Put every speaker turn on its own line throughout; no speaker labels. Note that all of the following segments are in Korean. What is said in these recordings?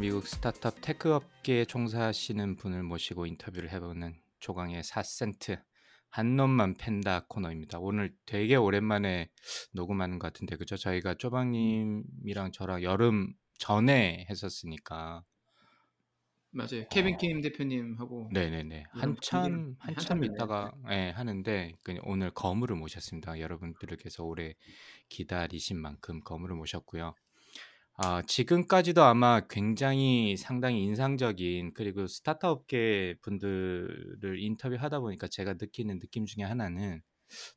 미국 스타트업 tech 업계에 종사하시는 분을 모시고 인터뷰를 해보는 쪼강의 4센트 한 놈만 팬다 코너입니다. 오늘 되게 오랜만에 녹음하는 것 같은데 그죠? 저희가 쪼방님이랑 저랑 여름 전에 했었으니까
맞아요. 케빈 킴 대표님하고
네네네 한참 한참. 있다가 예, 하는데 그 오늘 거물을 모셨습니다. 여러분들께서 오래 기다리신 만큼 거물을 모셨고요. 아, 지금까지도 아마 굉장히 상당히 인상적인 그리고 스타트업 계 분들을 인터뷰하다 보니까 제가 느끼는 느낌 중에 하나는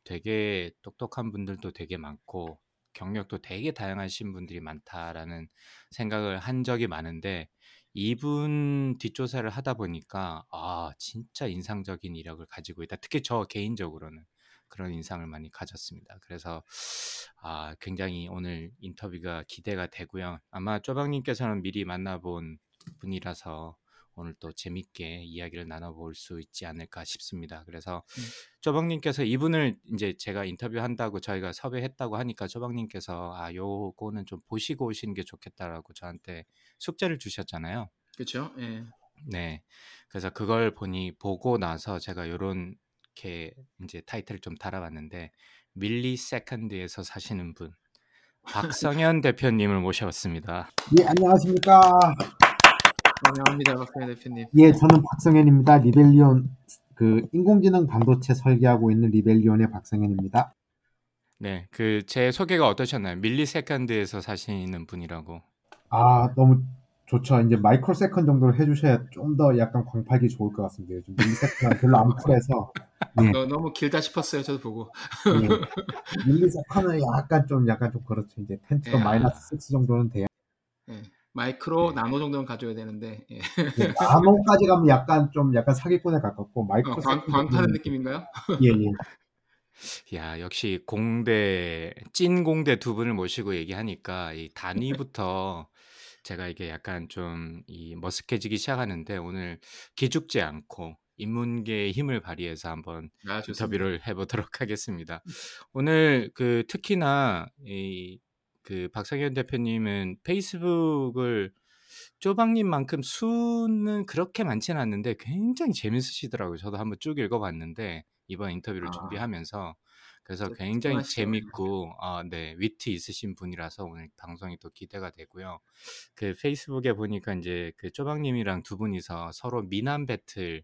되게 똑똑한 분들도 되게 많고 경력도 되게 다양하신 분들이 많다라는 생각을 한 적이 많은데 이분 뒷조사를 하다 보니까 아, 진짜 인상적인 이력을 가지고 있다. 특히 저 개인적으로는 그런 인상을 많이 가졌습니다. 그래서 아, 굉장히 오늘 인터뷰가 기대가 되고요. 아마 쪼방님께서는 미리 만나본 분이라서 오늘 또 재밌게 이야기를 나눠볼 수 있지 않을까 싶습니다. 그래서
음.
쪼방님께서 이분을 이제 제가 인터뷰한다고 저희가 섭외했다고 하니까 쪼방님께서 아, 요거는 좀 보시고 오시는 게 좋겠다라고 저한테 숙제를 주셨잖아요.
그렇죠. 예.
네. 그래서 그걸 보니 보고 나서 제가 요런 게 이제 타이틀을 좀 달아봤는데 millisecond에서 사시는 분 박성현 대표님을 모셔봤습니다.
예, 안녕하십니까.
환영합니다, 박성현 대표님.
예, 저는 박성현입니다. 리벨리온, 그, 인공지능 반도체 설계하고 있는 리벨리온의 박성현입니다.
네, 그 제 소개가 어떠셨나요? millisecond에서 사시는 분이라고.
아, 너무 좋죠. 이제 microsecond 정도로 해주셔야 좀 더 약간 광팔기 좋을 것 같습니다. 요즘 millisecond 별로 안. 예,
너, 너무 길다 싶었어요. 저도 보고.
예. millisecond은 약간 좀, 약간 좀 그렇죠. 이제 10 to
예.
마이너스 6 정도는 돼야.
예. 마이크로
네.
나노 정도는 가져야 되는데 예.
예, 나노까지 가면 약간 좀, 약간 사기꾼에 가깝고, 마이크로
어, 광,
second
광 타는
정도는
느낌인가요?
예, 예.
야, 역시 공대 찐 공대 두 분을 모시고 얘기하니까 이 단위부터 제가 이게 약간 좀 이 머쓱해지기 시작하는데 오늘 기죽지 않고 인문계의 힘을 발휘해서 한번
아, 좋습니다.
인터뷰를 해보도록 하겠습니다. 오늘 그 특히나 이 그 박성현 대표님은 페이스북을 쪼방님만큼 수는 그렇게 많지는 않는데 굉장히 재밌으시더라고요. 저도 한번 쭉 읽어봤는데 이번 인터뷰를
아.
준비하면서 그래서
저
굉장히. 재밌고 아, 네 위트 있으신 분이라서 오늘 방송이 또 기대가 되고요. 그 페이스북에 보니까 이제 그 쪼방님이랑 두 분이서 서로 미남 배틀을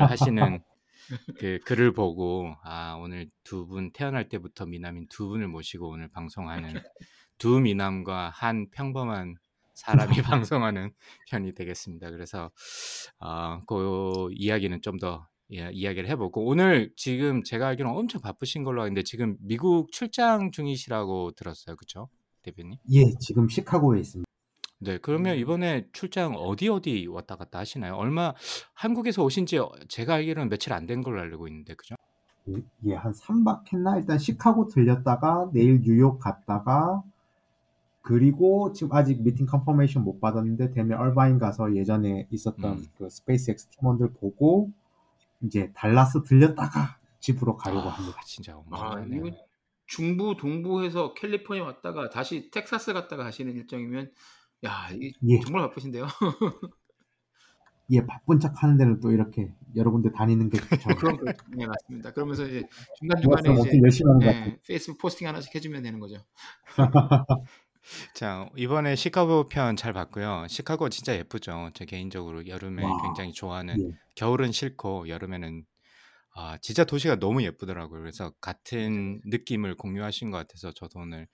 하시는 그 글을 보고 아 오늘 두 분 태어날 때부터 미남인 두 분을 모시고 오늘 방송하는 두 미남과 한 평범한 사람이 방송하는 편이 되겠습니다. 그래서 어, 그 이야기는 좀 더 이야기를 해보고 오늘 지금 제가 알기로는 엄청 바쁘신 걸로 아는데 지금 미국 출장 중이시라고 들었어요, 그렇죠, 대표님?
예, 지금 시카고에 있습니다.
네, 그러면
음.
이번에 출장 어디 어디 왔다 갔다 하시나요? 얼마 한국에서 오신 지 제가 알기로는 며칠 안 된 걸로 알고 있는데, 그죠?
예, 예, 한 3박 했나? 일단 시카고 들렸다가 내일 뉴욕 갔다가 그리고 지금 아직 미팅 confirmation 못 받았는데 되면 얼바인 가서 예전에 있었던
음.
그 스페이스X 팀원들 보고 이제 달라스 들렸다가 집으로 가려고
아,
합니다.
진짜
아,
어마어마하네요.
이거 중부 동부에서 캘리포니아 왔다가 다시 텍사스 갔다가 하시는 일정이면 야,
예,
정말 바쁘신데요.
예, 바쁜 척 하는 데는 또 이렇게 여러 군데 다니는 게 좋죠.
그런 거, 네 맞습니다. 그러면서 이제 중간 중간에 이제
열심히 하는.
예, 페이스북 포스팅 하나씩 해주면 되는 거죠.
자, 이번에 시카고 편 잘 봤고요. 시카고 진짜 예쁘죠. 제 개인적으로 여름에
와,
굉장히 좋아하는
예,
겨울은 싫고 여름에는 아, 진짜 도시가 너무 예쁘더라고요. 그래서 같은 느낌을 공유하신 것 같아서 저도 오늘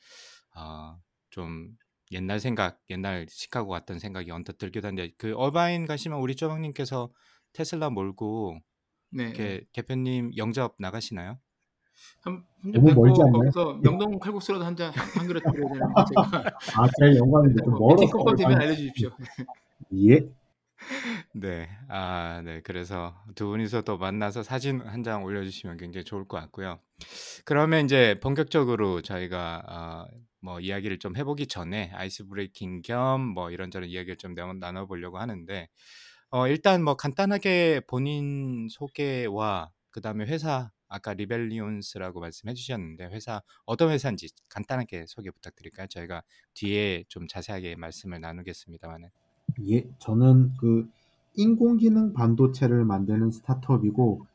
아, 좀 옛날 생각, 옛날 시카고 갔던 생각이 언뜻 들기도 한데 그 어바인 가시면 우리 쪼방님께서 테슬라 몰고
네, 네.
이렇게 대표님 영접 나가시나요?
한
너무 멀지 않나요?
거기서 명동 칼국수라도 한 잔 한 그릇 드려야 되는데 제가
아, 제 영광인데
좀뭐
멀어서
컨펌 되면 알려주십시오.
예.
네. 아, 네. 그래서 두 분이서 또 만나서 사진 한 장 올려주시면 굉장히 좋을 것 같고요. 그러면 이제 본격적으로 저희가 어, 뭐 이야기를 좀 해보기 전에 ice breaking 겸 뭐 이런저런 이야기를 좀 나- 나눠보려고 하는데 어, 일단 뭐 간단하게 본인 소개와 그 다음에 회사 아까 리벨리온스라고 말씀해 주셨는데 회사 어떤 회사인지 간단하게 소개 부탁드릴까요? 저희가 뒤에 좀 자세하게 말씀을 나누겠습니다만은.
예, 저는 그 인공지능 반도체를 만드는 스타트업이고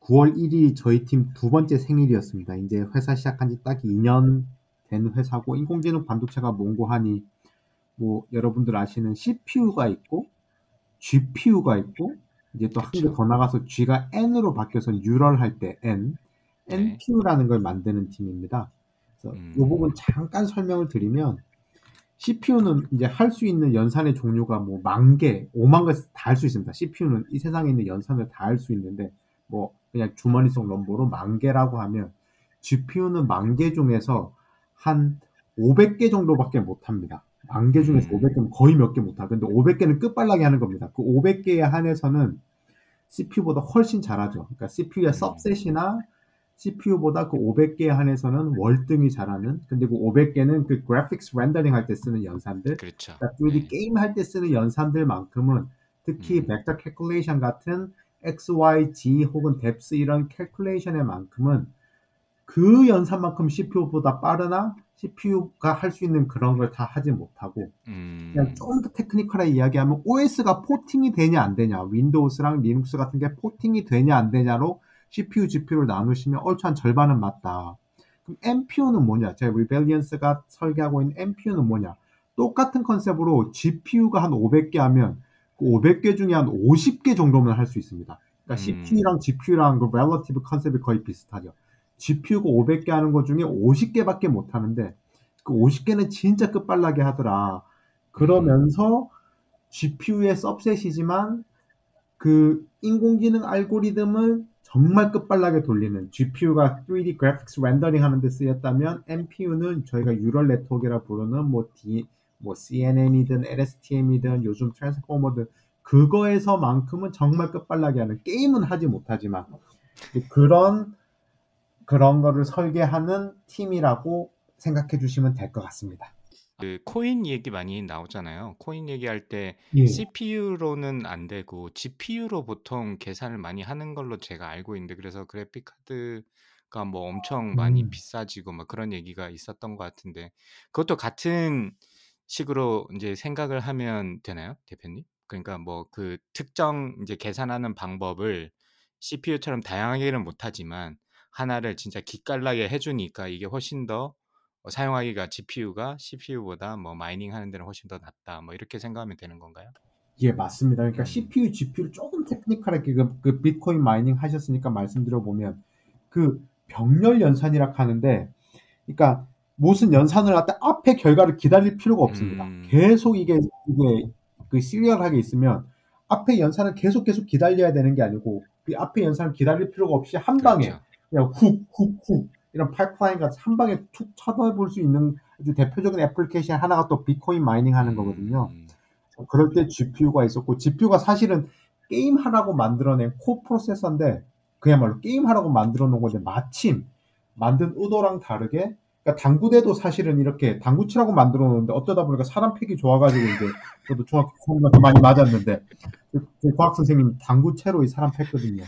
9월 1일이 저희 팀 두 번째 생일이었습니다. 이제 회사 시작한 지 딱 2년 된 회사고 인공지능 반도체가 뭔고 하니 뭐 여러분들 아시는 CPU가 있고 GPU가 있고 이제 또 한 개. 더 나가서 G가 N으로 바뀌어서 뉴럴 할 때 N,
네.
NPU라는 걸 만드는 팀입니다. 그래서
음.
이 부분 잠깐 설명을 드리면 CPU는 이제 할 수 있는 연산의 종류가 뭐 만 개, 오만 개 다 할 수 있습니다. CPU는 이 세상에 있는 연산을 다 할 수 있는데 뭐 그냥 주머니 속 넘버로 만 개라고 하면 GPU는 만 개 중에서 한 500개 정도밖에 못 합니다. 만 개 중에서
음.
500개면 거의 몇 개 못 하고 근데 500개는 끝발나게 하는 겁니다. 그 500개에 한해서는 CPU보다 훨씬 잘하죠. 그러니까 CPU의
음.
subset이나 CPU보다 그 500개에 한해서는 월등히 잘하는 근데 그 500개는 그 graphics rendering 할 때 쓰는 연산들
그렇죠.
그러니까 3D
네.
게임 할 때 쓰는 연산들만큼은 특히
음.
vector calculation 같은 X, Y, Z 혹은 depth 이런 calculation의 만큼은 그 연산만큼 CPU보다 빠르나 CPU가 할 수 있는 그런 걸 다 하지 못하고
음.
그냥 좀 더 technical하게 이야기하면 OS가 porting이 되냐 안 되냐 윈도우스랑 리눅스 같은 게 porting이 되냐 안 되냐로 CPU, GPU를 나누시면 얼추 한 절반은 맞다. 그럼 NPU는 뭐냐? 제가 리벨리언스가 설계하고 있는 NPU는 뭐냐? 똑같은 concept으로 GPU가 한 500개 하면 그 500개 중에 한 50개 정도면 할 수 있습니다. 그러니까
음.
CPU랑 GPU랑 그 relative concept이 거의 비슷하죠. GPU가 500개 하는 것 중에 50개밖에 못 하는데 그 50개는 진짜 끝발나게 하더라. 그러면서 GPU의 subset이지만 그 인공지능 알고리즘을 정말 끝발나게 돌리는 GPU가 3D graphics rendering 하는 데 쓰였다면 NPU는 저희가 neural network라 부르는 뭐 D, 뭐 CNN이든 LSTM이든 요즘 transformer든 그거에서만큼은 정말 끝발나게 하는 게임은 하지 못하지만 그런 그런 거를 설계하는 팀이라고 생각해 주시면 될 것 같습니다.
그 코인 얘기 많이 나오잖아요. 코인 얘기할 때
예.
CPU로는 안 되고 GPU로 보통 계산을 많이 하는 걸로 제가 알고 있는데 그래서 그래픽 카드가 뭐 엄청 많이
음.
비싸지고 막 그런 얘기가 있었던 것 같은데 그것도 같은 식으로 이제 생각을 하면 되나요, 대표님? 그러니까 뭐 그 특정 이제 계산하는 방법을 CPU처럼 다양하게는 못하지만 하나를 진짜 기깔나게 해주니까 이게 훨씬 더 어, 사용하기가 GPU가 CPU보다 뭐 mining 하는 데는 훨씬 더 낫다. 뭐 이렇게 생각하면 되는 건가요?
예, 맞습니다. 그러니까
음.
CPU, GPU를 조금 technical하게 그, 그 비트코인 mining 하셨으니까 말씀드려 보면 그 병렬 연산이라 하는데 그러니까 무슨 연산을 할 때 앞에 결과를 기다릴 필요가 없습니다.
음.
계속 이게 이게 그 serial하게 있으면 앞에 연산을 계속 계속 기다려야 되는 게 아니고 그 앞에 연산을 기다릴 필요가 없이 한 방에
그렇죠.
그냥 훅, 훅, 훅 이런 파이프라인 같이 한 방에 툭 쳐다볼 수 있는 아주 대표적인 애플리케이션 하나가 또 비트코인 mining 하는 거거든요.
음,
그럴 때 GPU가 있었고 GPU가 사실은 게임 하라고 만들어낸 coprocessor인데 그야말로 게임 하라고 만들어 놓은 건데 마침 만든 의도랑 다르게 그러니까 당구대도 사실은 이렇게 당구 치라고 만들어 놓는데 어쩌다 보니까 사람 패기 좋아가지고 이제 저도 중학교 선생님한테 많이 맞았는데 그- 그 과학 선생님 당구 채로 이 사람 팼거든요.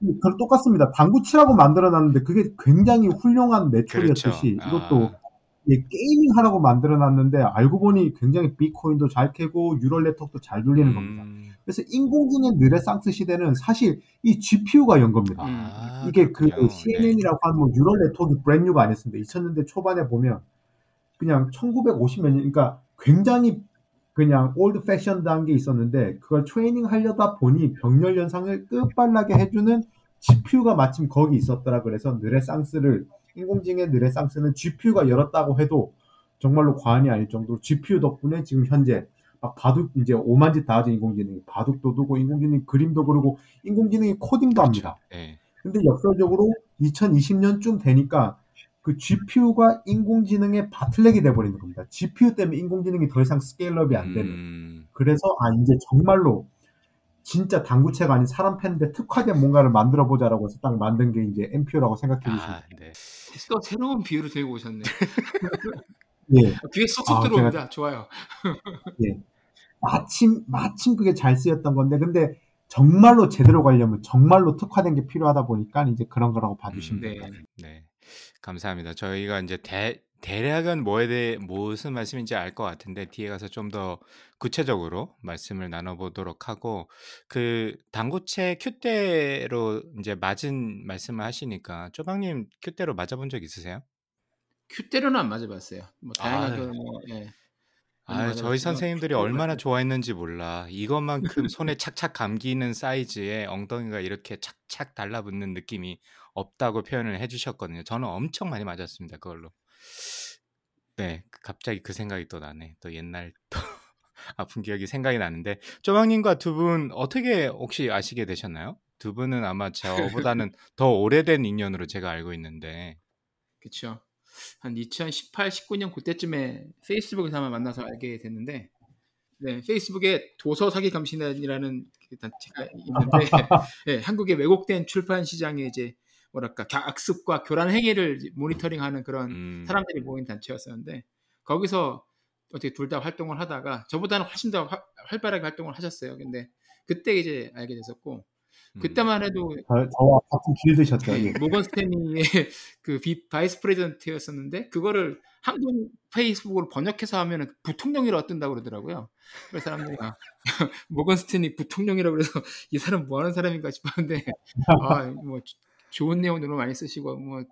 그건 똑같습니다. 당구 치라고 만들어 놨는데 그게 굉장히 훌륭한 매출이었듯이
그렇죠.
이것도
아,
예, gaming 하라고 만들어 놨는데 알고 보니 굉장히 비트코인도 잘 캐고 neural network도 잘 돌리는 겁니다.
음,
그래서 인공지능 르네상스 시대는 사실 이 GPU가 연 겁니다.
아,
이게 그
그렇군요. 네.
CNN이라고 하는 뭐 neural network brand new가 아니었습니다. 2000년대 초반에 보면 그냥 1950몇 년, 그러니까 굉장히 그냥 old-fashioned한 게 있었는데 그걸 트레이닝 하려다 보니 병렬 연산을 끝발나게 해주는 GPU가 마침 거기 있었더라. 그래서 르네상스를 인공지능의 르네상스는 GPU가 열었다고 해도 정말로 과언이 아닐 정도로 GPU 덕분에 지금 현재 막 바둑 이제 오만 짓 다 하죠 인공지능이 바둑도 두고 인공지능이 그림도 그리고 인공지능이 코딩도 합니다.
네.
근데 역설적으로 2020년쯤 되니까 그 GPU가 인공지능의 바틀렉이 돼버리는 겁니다. GPU 때문에 인공지능이 더 이상 스케일업이 안 되는.
음,
그래서 아 이제 정말로 진짜 당구체가 아닌 사람 팬데 특화된 뭔가를 만들어 보자라고 해서 딱 만든 게 이제 MPU라고 생각해 주시면
아, 네.
또 새로운 비유를 들고 오셨네.
예.
귀에 쏙쏙
아,
들어옵니다. 좋아요.
마침 마침 그게 잘 쓰였던 건데 근데 정말로 제대로 가려면 정말로 특화된 게 필요하다 보니까 이제 그런 거라고 봐주시면
음.
네.
네. 감사합니다. 저희가 이제 대, 대략은 뭐에 대해 무슨 말씀인지 알 것 같은데 뒤에 가서 좀 더 구체적으로 말씀을 나눠보도록 하고 그 당구채 큐대로 이제 맞은 말씀을 하시니까 쪼방님 큐대로 맞아본 적 있으세요?
큐대로는 안 맞아 봤어요. 뭐 다양한
아유.
그 뭐, 예.
아,
맞아봤지만
저희 선생님들이
큐대로
얼마나. 좋아했는지 몰라. 이것만큼 손에 착착 감기는 사이즈에 엉덩이가 이렇게 착착 달라붙는 느낌이 없다고 표현을 해주셨거든요. 저는 엄청 많이 맞았습니다. 그걸로. 네, 그- 갑자기 그 생각이 또 나네. 또 옛날 또 아픈 기억이 생각이 나는데 쪼방님과 두 분 어떻게 혹시 아시게 되셨나요? 두 분은 아마 저보다는 더 오래된 인연으로 제가 알고 있는데.
그쵸. 한 2018, 19년 그때쯤에 페이스북에서 아마 만나서 알게 됐는데, 네, 페이스북에 도서 사기 감시단이라는 그 단체가 있는데, 예, 한국의 왜곡된 출판 시장에 이제 뭐랄까 악습과 교란 행위를 모니터링하는 그런
음,
사람들이 모인 단체였었는데 거기서 어떻게 둘 다 활동을 하다가 저보다는 훨씬 더 화- 활발하게 활동을 하셨어요. 근데 그때 이제 알게 됐었고
음,
그때만 해도
저, 저와 같은 길드셨죠. 예.
모건 스탠리의 그 비, vice president였었는데 그거를 한국 페이스북으로 번역해서 하면 부통령이라고 뜬다고 그러더라고요. 그래서 사람들이 아, 모건 스탠리 부통령이라고 그래서 이 사람 뭐 하는 사람인가 싶었는데 아, 뭐 좋은 내용 너무 많이 쓰시고 뭐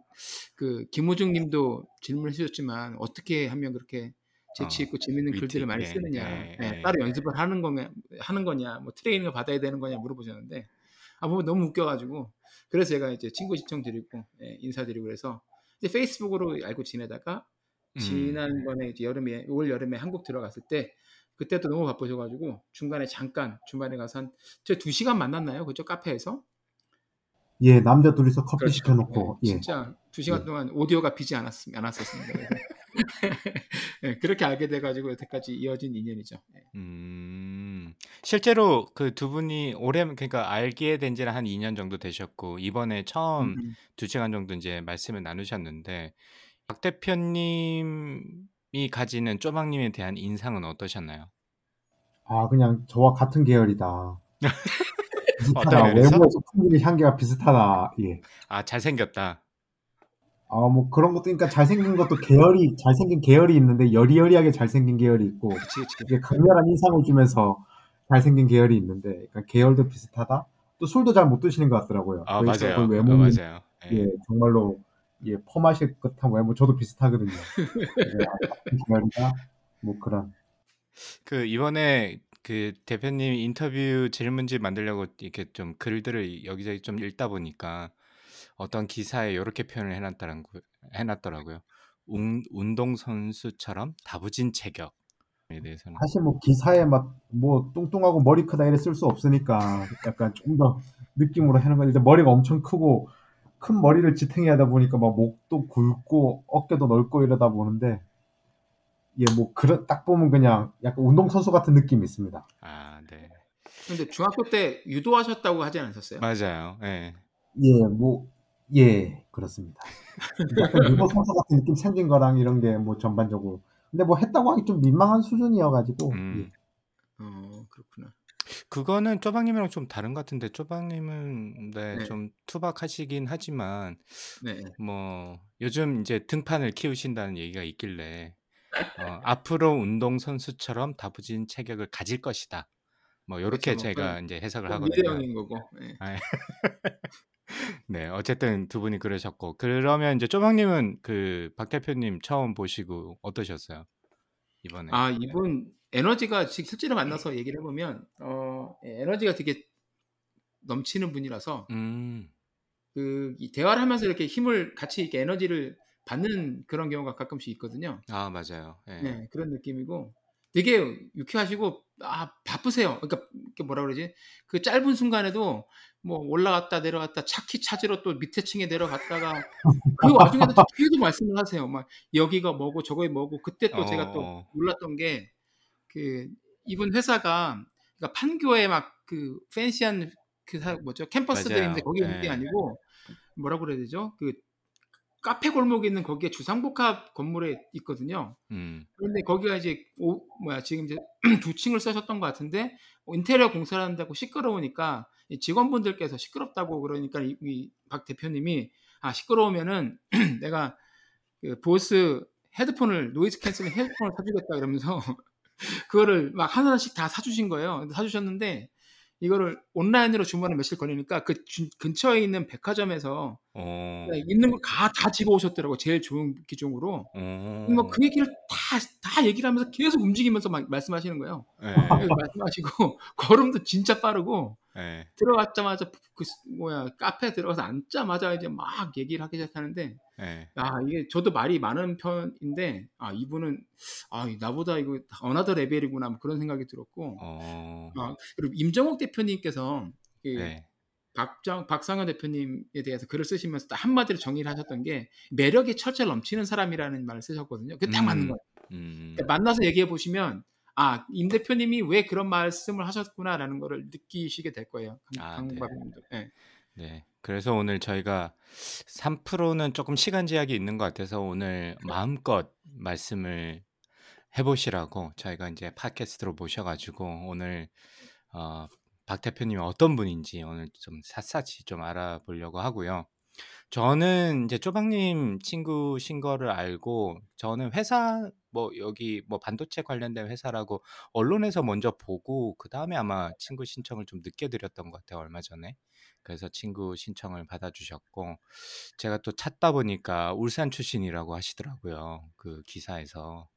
그 김호중 님도 질문을 주셨지만 어떻게 하면 그렇게 재치
어,
있고 재밌는
위트
글들을 많이
있게,
쓰느냐
예,
예,
예.
따로 연습을 하는 거냐 하는 거냐 뭐 트레이닝을 받아야 되는 거냐 물어보셨는데 아 보면 너무 웃겨가지고 그래서 제가 이제 친구 신청 드리고 예, 인사드리고 그래서 이제 페이스북으로 알고 지내다가
음,
지난번에 이제 여름에 올 여름에 한국 들어갔을 때 그때도 너무 바쁘셔가지고 중간에 잠깐 주말에 가서 한저두 시간 만났나요? 그죠 카페에서
예, 남자 둘이서 커피
그렇죠.
시켜놓고
네,
예.
진짜 두 시간
예.
동안 오디오가 비지 않았, 않았었습니다. 네, 그렇게 알게 돼가지고 여태까지 이어진 인연이죠. 네.
음, 실제로 그 두 분이 오래 그러니까 알게 된 지는 한 2년 정도 되셨고 이번에 처음
음,
두 시간 정도 이제 말씀을 나누셨는데 박 대표님이 가지는 쪼방님에 대한 인상은 어떠셨나요?
아 그냥 저와 같은 계열이다. 비슷하다. 외모에서 풍기는 향기가 비슷하다. 예.
아 잘생겼다.
아뭐 그런 것도 그러니까 잘생긴 것도 계열이 잘생긴 계열이 있는데 여리여리하게 잘생긴 계열이 있고
그치, 그치.
이게 강렬한 인상을 주면서 잘생긴 계열이 있는데 그러니까 계열도 비슷하다. 또 술도 잘 못 드시는 것 같더라고요.
아 맞아요.
그
어,
외모는
맞아요. 예.
예 정말로 예 포마실 것한 외모 저도 비슷하거든요. 그래서 아, 계열이다. 뭐 그런
그 이번에 그 대표님 인터뷰 질문지 만들려고 이렇게 좀 글들을 여기저기 좀 읽다 보니까 어떤 기사에 이렇게 표현을 해 놨다는 거, 해 놨더라고요. 운, 운동 선수처럼 다부진 체격에 대해서는.
사실 뭐 기사에 막 뭐 뚱뚱하고 머리 크다 이래 쓸 수 없으니까 약간 좀 더 느낌으로 하는 건데 머리가 엄청 크고 큰 머리를 지탱해야 하다 보니까 막 목도 굵고 어깨도 넓고 이러다 보는데 예 뭐 그런 딱 보면 그냥 약간 운동 선수 같은 느낌이 있습니다.
아, 네.
근데 중학교 때 유도하셨다고 하지 않으셨어요?
맞아요. 예.
예, 뭐, 예, 그렇습니다. 약간 유도 선수 같은 느낌 생긴 거랑 이런 게 뭐 전반적으로. 근데 뭐 했다고 하기 좀 민망한 수준이어가지고,
음.
어, 그렇구나.
그거는 쪼방님이랑 좀 다른 것 같은데 쪼방님은 네,
네.
좀 투박하시긴 하지만
네.
뭐 요즘 이제 등판을 키우신다는 얘기가 있길래 어, 앞으로 운동 선수처럼 다부진 체격을 가질 것이다. 뭐 이렇게
그렇죠, 뭐
제가
그건
이제 해석을
꼭
하거든요.
미래형인 거고. 네.
아, 네, 어쨌든 두 분이 그러셨고 그러면 이제 쪼방님은 그 박 대표님 처음 보시고 어떠셨어요? 이번에?
아, 이분 에너지가 지- 실제로 만나서 얘기를 해 보면 어, 예, 에너지가 되게 넘치는 분이라서
음,
그 이 대화를 하면서 이렇게 힘을 같이 이렇게 에너지를 받는 그런 경우가 가끔씩 있거든요.
아 맞아요. 예.
네, 그런 느낌이고 되게 유쾌하시고 아 바쁘세요. 그러니까 뭐라 그러지? 그 짧은 순간에도 뭐 올라갔다 내려갔다 차키 찾으러 또 밑에 층에 내려갔다가 그 와중에도 또 계속 말씀을 하세요. 막 여기가 뭐고 저거가 뭐고 그때 또 제가 또
어.
놀랐던 게 그 이분 회사가 그러니까 판교에 막 그 팬시한 그 사- 뭐죠. 있는데 거기 있는 게
예.
아니고 뭐라고 그래야 되죠? 그 카페 골목에 있는 거기에 주상복합 건물에 있거든요.
음.
그런데 거기가 이제 오, 뭐야 지금 이제 두 층을 쓰셨던 것 같은데 어, 인테리어 공사를 한다고 시끄러우니까 이 직원분들께서 시끄럽다고 그러니까 이, 이 박 대표님이 아 시끄러우면은 내가 그 보스 헤드폰을 noise canceling 헤드폰을 사주겠다 이러면서 그거를 막 하나씩 다 사주신 거예요. 사주셨는데 이거를 온라인으로 주문하면 며칠 걸리니까 그 주- 근처에 있는 백화점에서
어.
네, 있는 거다다 집어 오셨더라고 제일 좋은 기종으로.
어.
뭐 그 얘기를 다, 다 얘기를 하면서 계속 움직이면서 막 말씀하시는 거예요.
예.
그래서 말씀하시고, 걸음도 진짜 빠르고,
예.
들어갔자마자 그, 뭐야, 카페 들어가서 앉자마자 이제 막 얘기를 하기 시작하는데,
예.
아, 이게 저도 말이 많은 편인데, 아, 이분은, 아, 나보다 이거 another level이구나, 뭐 그런 생각이 들었고,
어.
아, 그리고 임정욱 대표님께서, 그
네.
박정, 박성현 대표님에 대해서 글을 쓰시면서 딱 한마디로 정리를 하셨던 게, 매력이 철철 넘치는 사람이라는 말을 쓰셨거든요. 그게 딱 맞는
음.
거예요.
음.
그러니까 만나서 얘기해 보시면 아, 임 대표님이 왜 그런 말씀을 하셨구나라는 거를 느끼시게 될 거예요.
아,
강박님도. 네.
네. 그래서 오늘 저희가 3%는 조금 시간 제약이 있는 것 같아서 오늘 마음껏 말씀을 해보시라고 저희가 이제 팟캐스트로 모셔가지고 오늘 어, 박 대표님이 어떤 분인지 오늘 좀 샅샅이 좀 알아보려고 하고요. 저는 이제 쪼박님 친구신 거를 알고 저는 회사 뭐 여기 뭐 반도체 관련된 회사라고 언론에서 먼저 보고 그 다음에 아마 친구 신청을 좀 늦게 드렸던 것 같아요 얼마 전에. 그래서 친구 신청을 받아주셨고 제가 또 찾다 보니까 울산 출신이라고 하시더라고요 그 기사에서.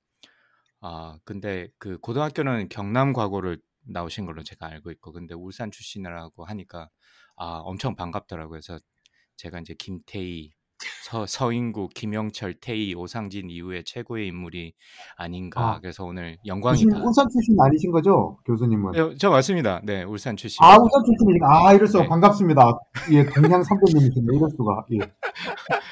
아 근데 그 고등학교는 경남 과고를 나오신 걸로 제가 알고 있고 근데 울산 출신이라고 하니까 아 엄청 반갑더라고요. 그래서 제가 이제 김태희, 서, 서인국, 김영철, 태희, 오상진 이후에 최고의 인물이 아닌가.
아.
그래서 오늘 영광이다.
울산 출신 아니신 거죠, 교수님은?
네, 저 맞습니다. 네, 울산 출신.
아, 울산 출신이니까 아, 이럴 수가
네.
반갑습니다. 예, 동양 선배님이신데 이럴 수가. 예.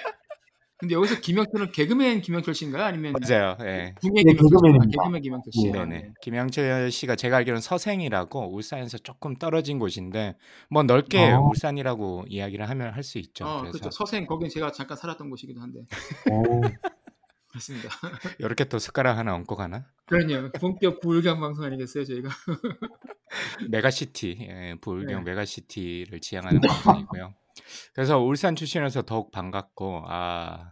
근데 여기서 김영철은 개그맨 김영철 씨인가요? 아니면
맞아요. 네.
중에
예,
씨인가요?
개그맨입니다.
개그맨 김영철 씨.
예.
네네. 김영철 씨가 제가 알기로는 서생이라고 울산에서 조금 떨어진 곳인데 뭐 넓게
아.
울산이라고 이야기를 하면 할 수 있죠.
어,
그래서
그렇죠. 서생 거긴 제가 잠깐 살았던 곳이기도 한데.
오,
그렇습니다.
이렇게 또 숟가락 하나 얹고 가나?
그러네요. 본격 부울경 방송 아니겠어요, 저희가?
메가시티, 예, 부울경
네.
메가시티를 지향하는 방송이고요. 그래서 울산 출신이라서 더욱 반갑고, 아,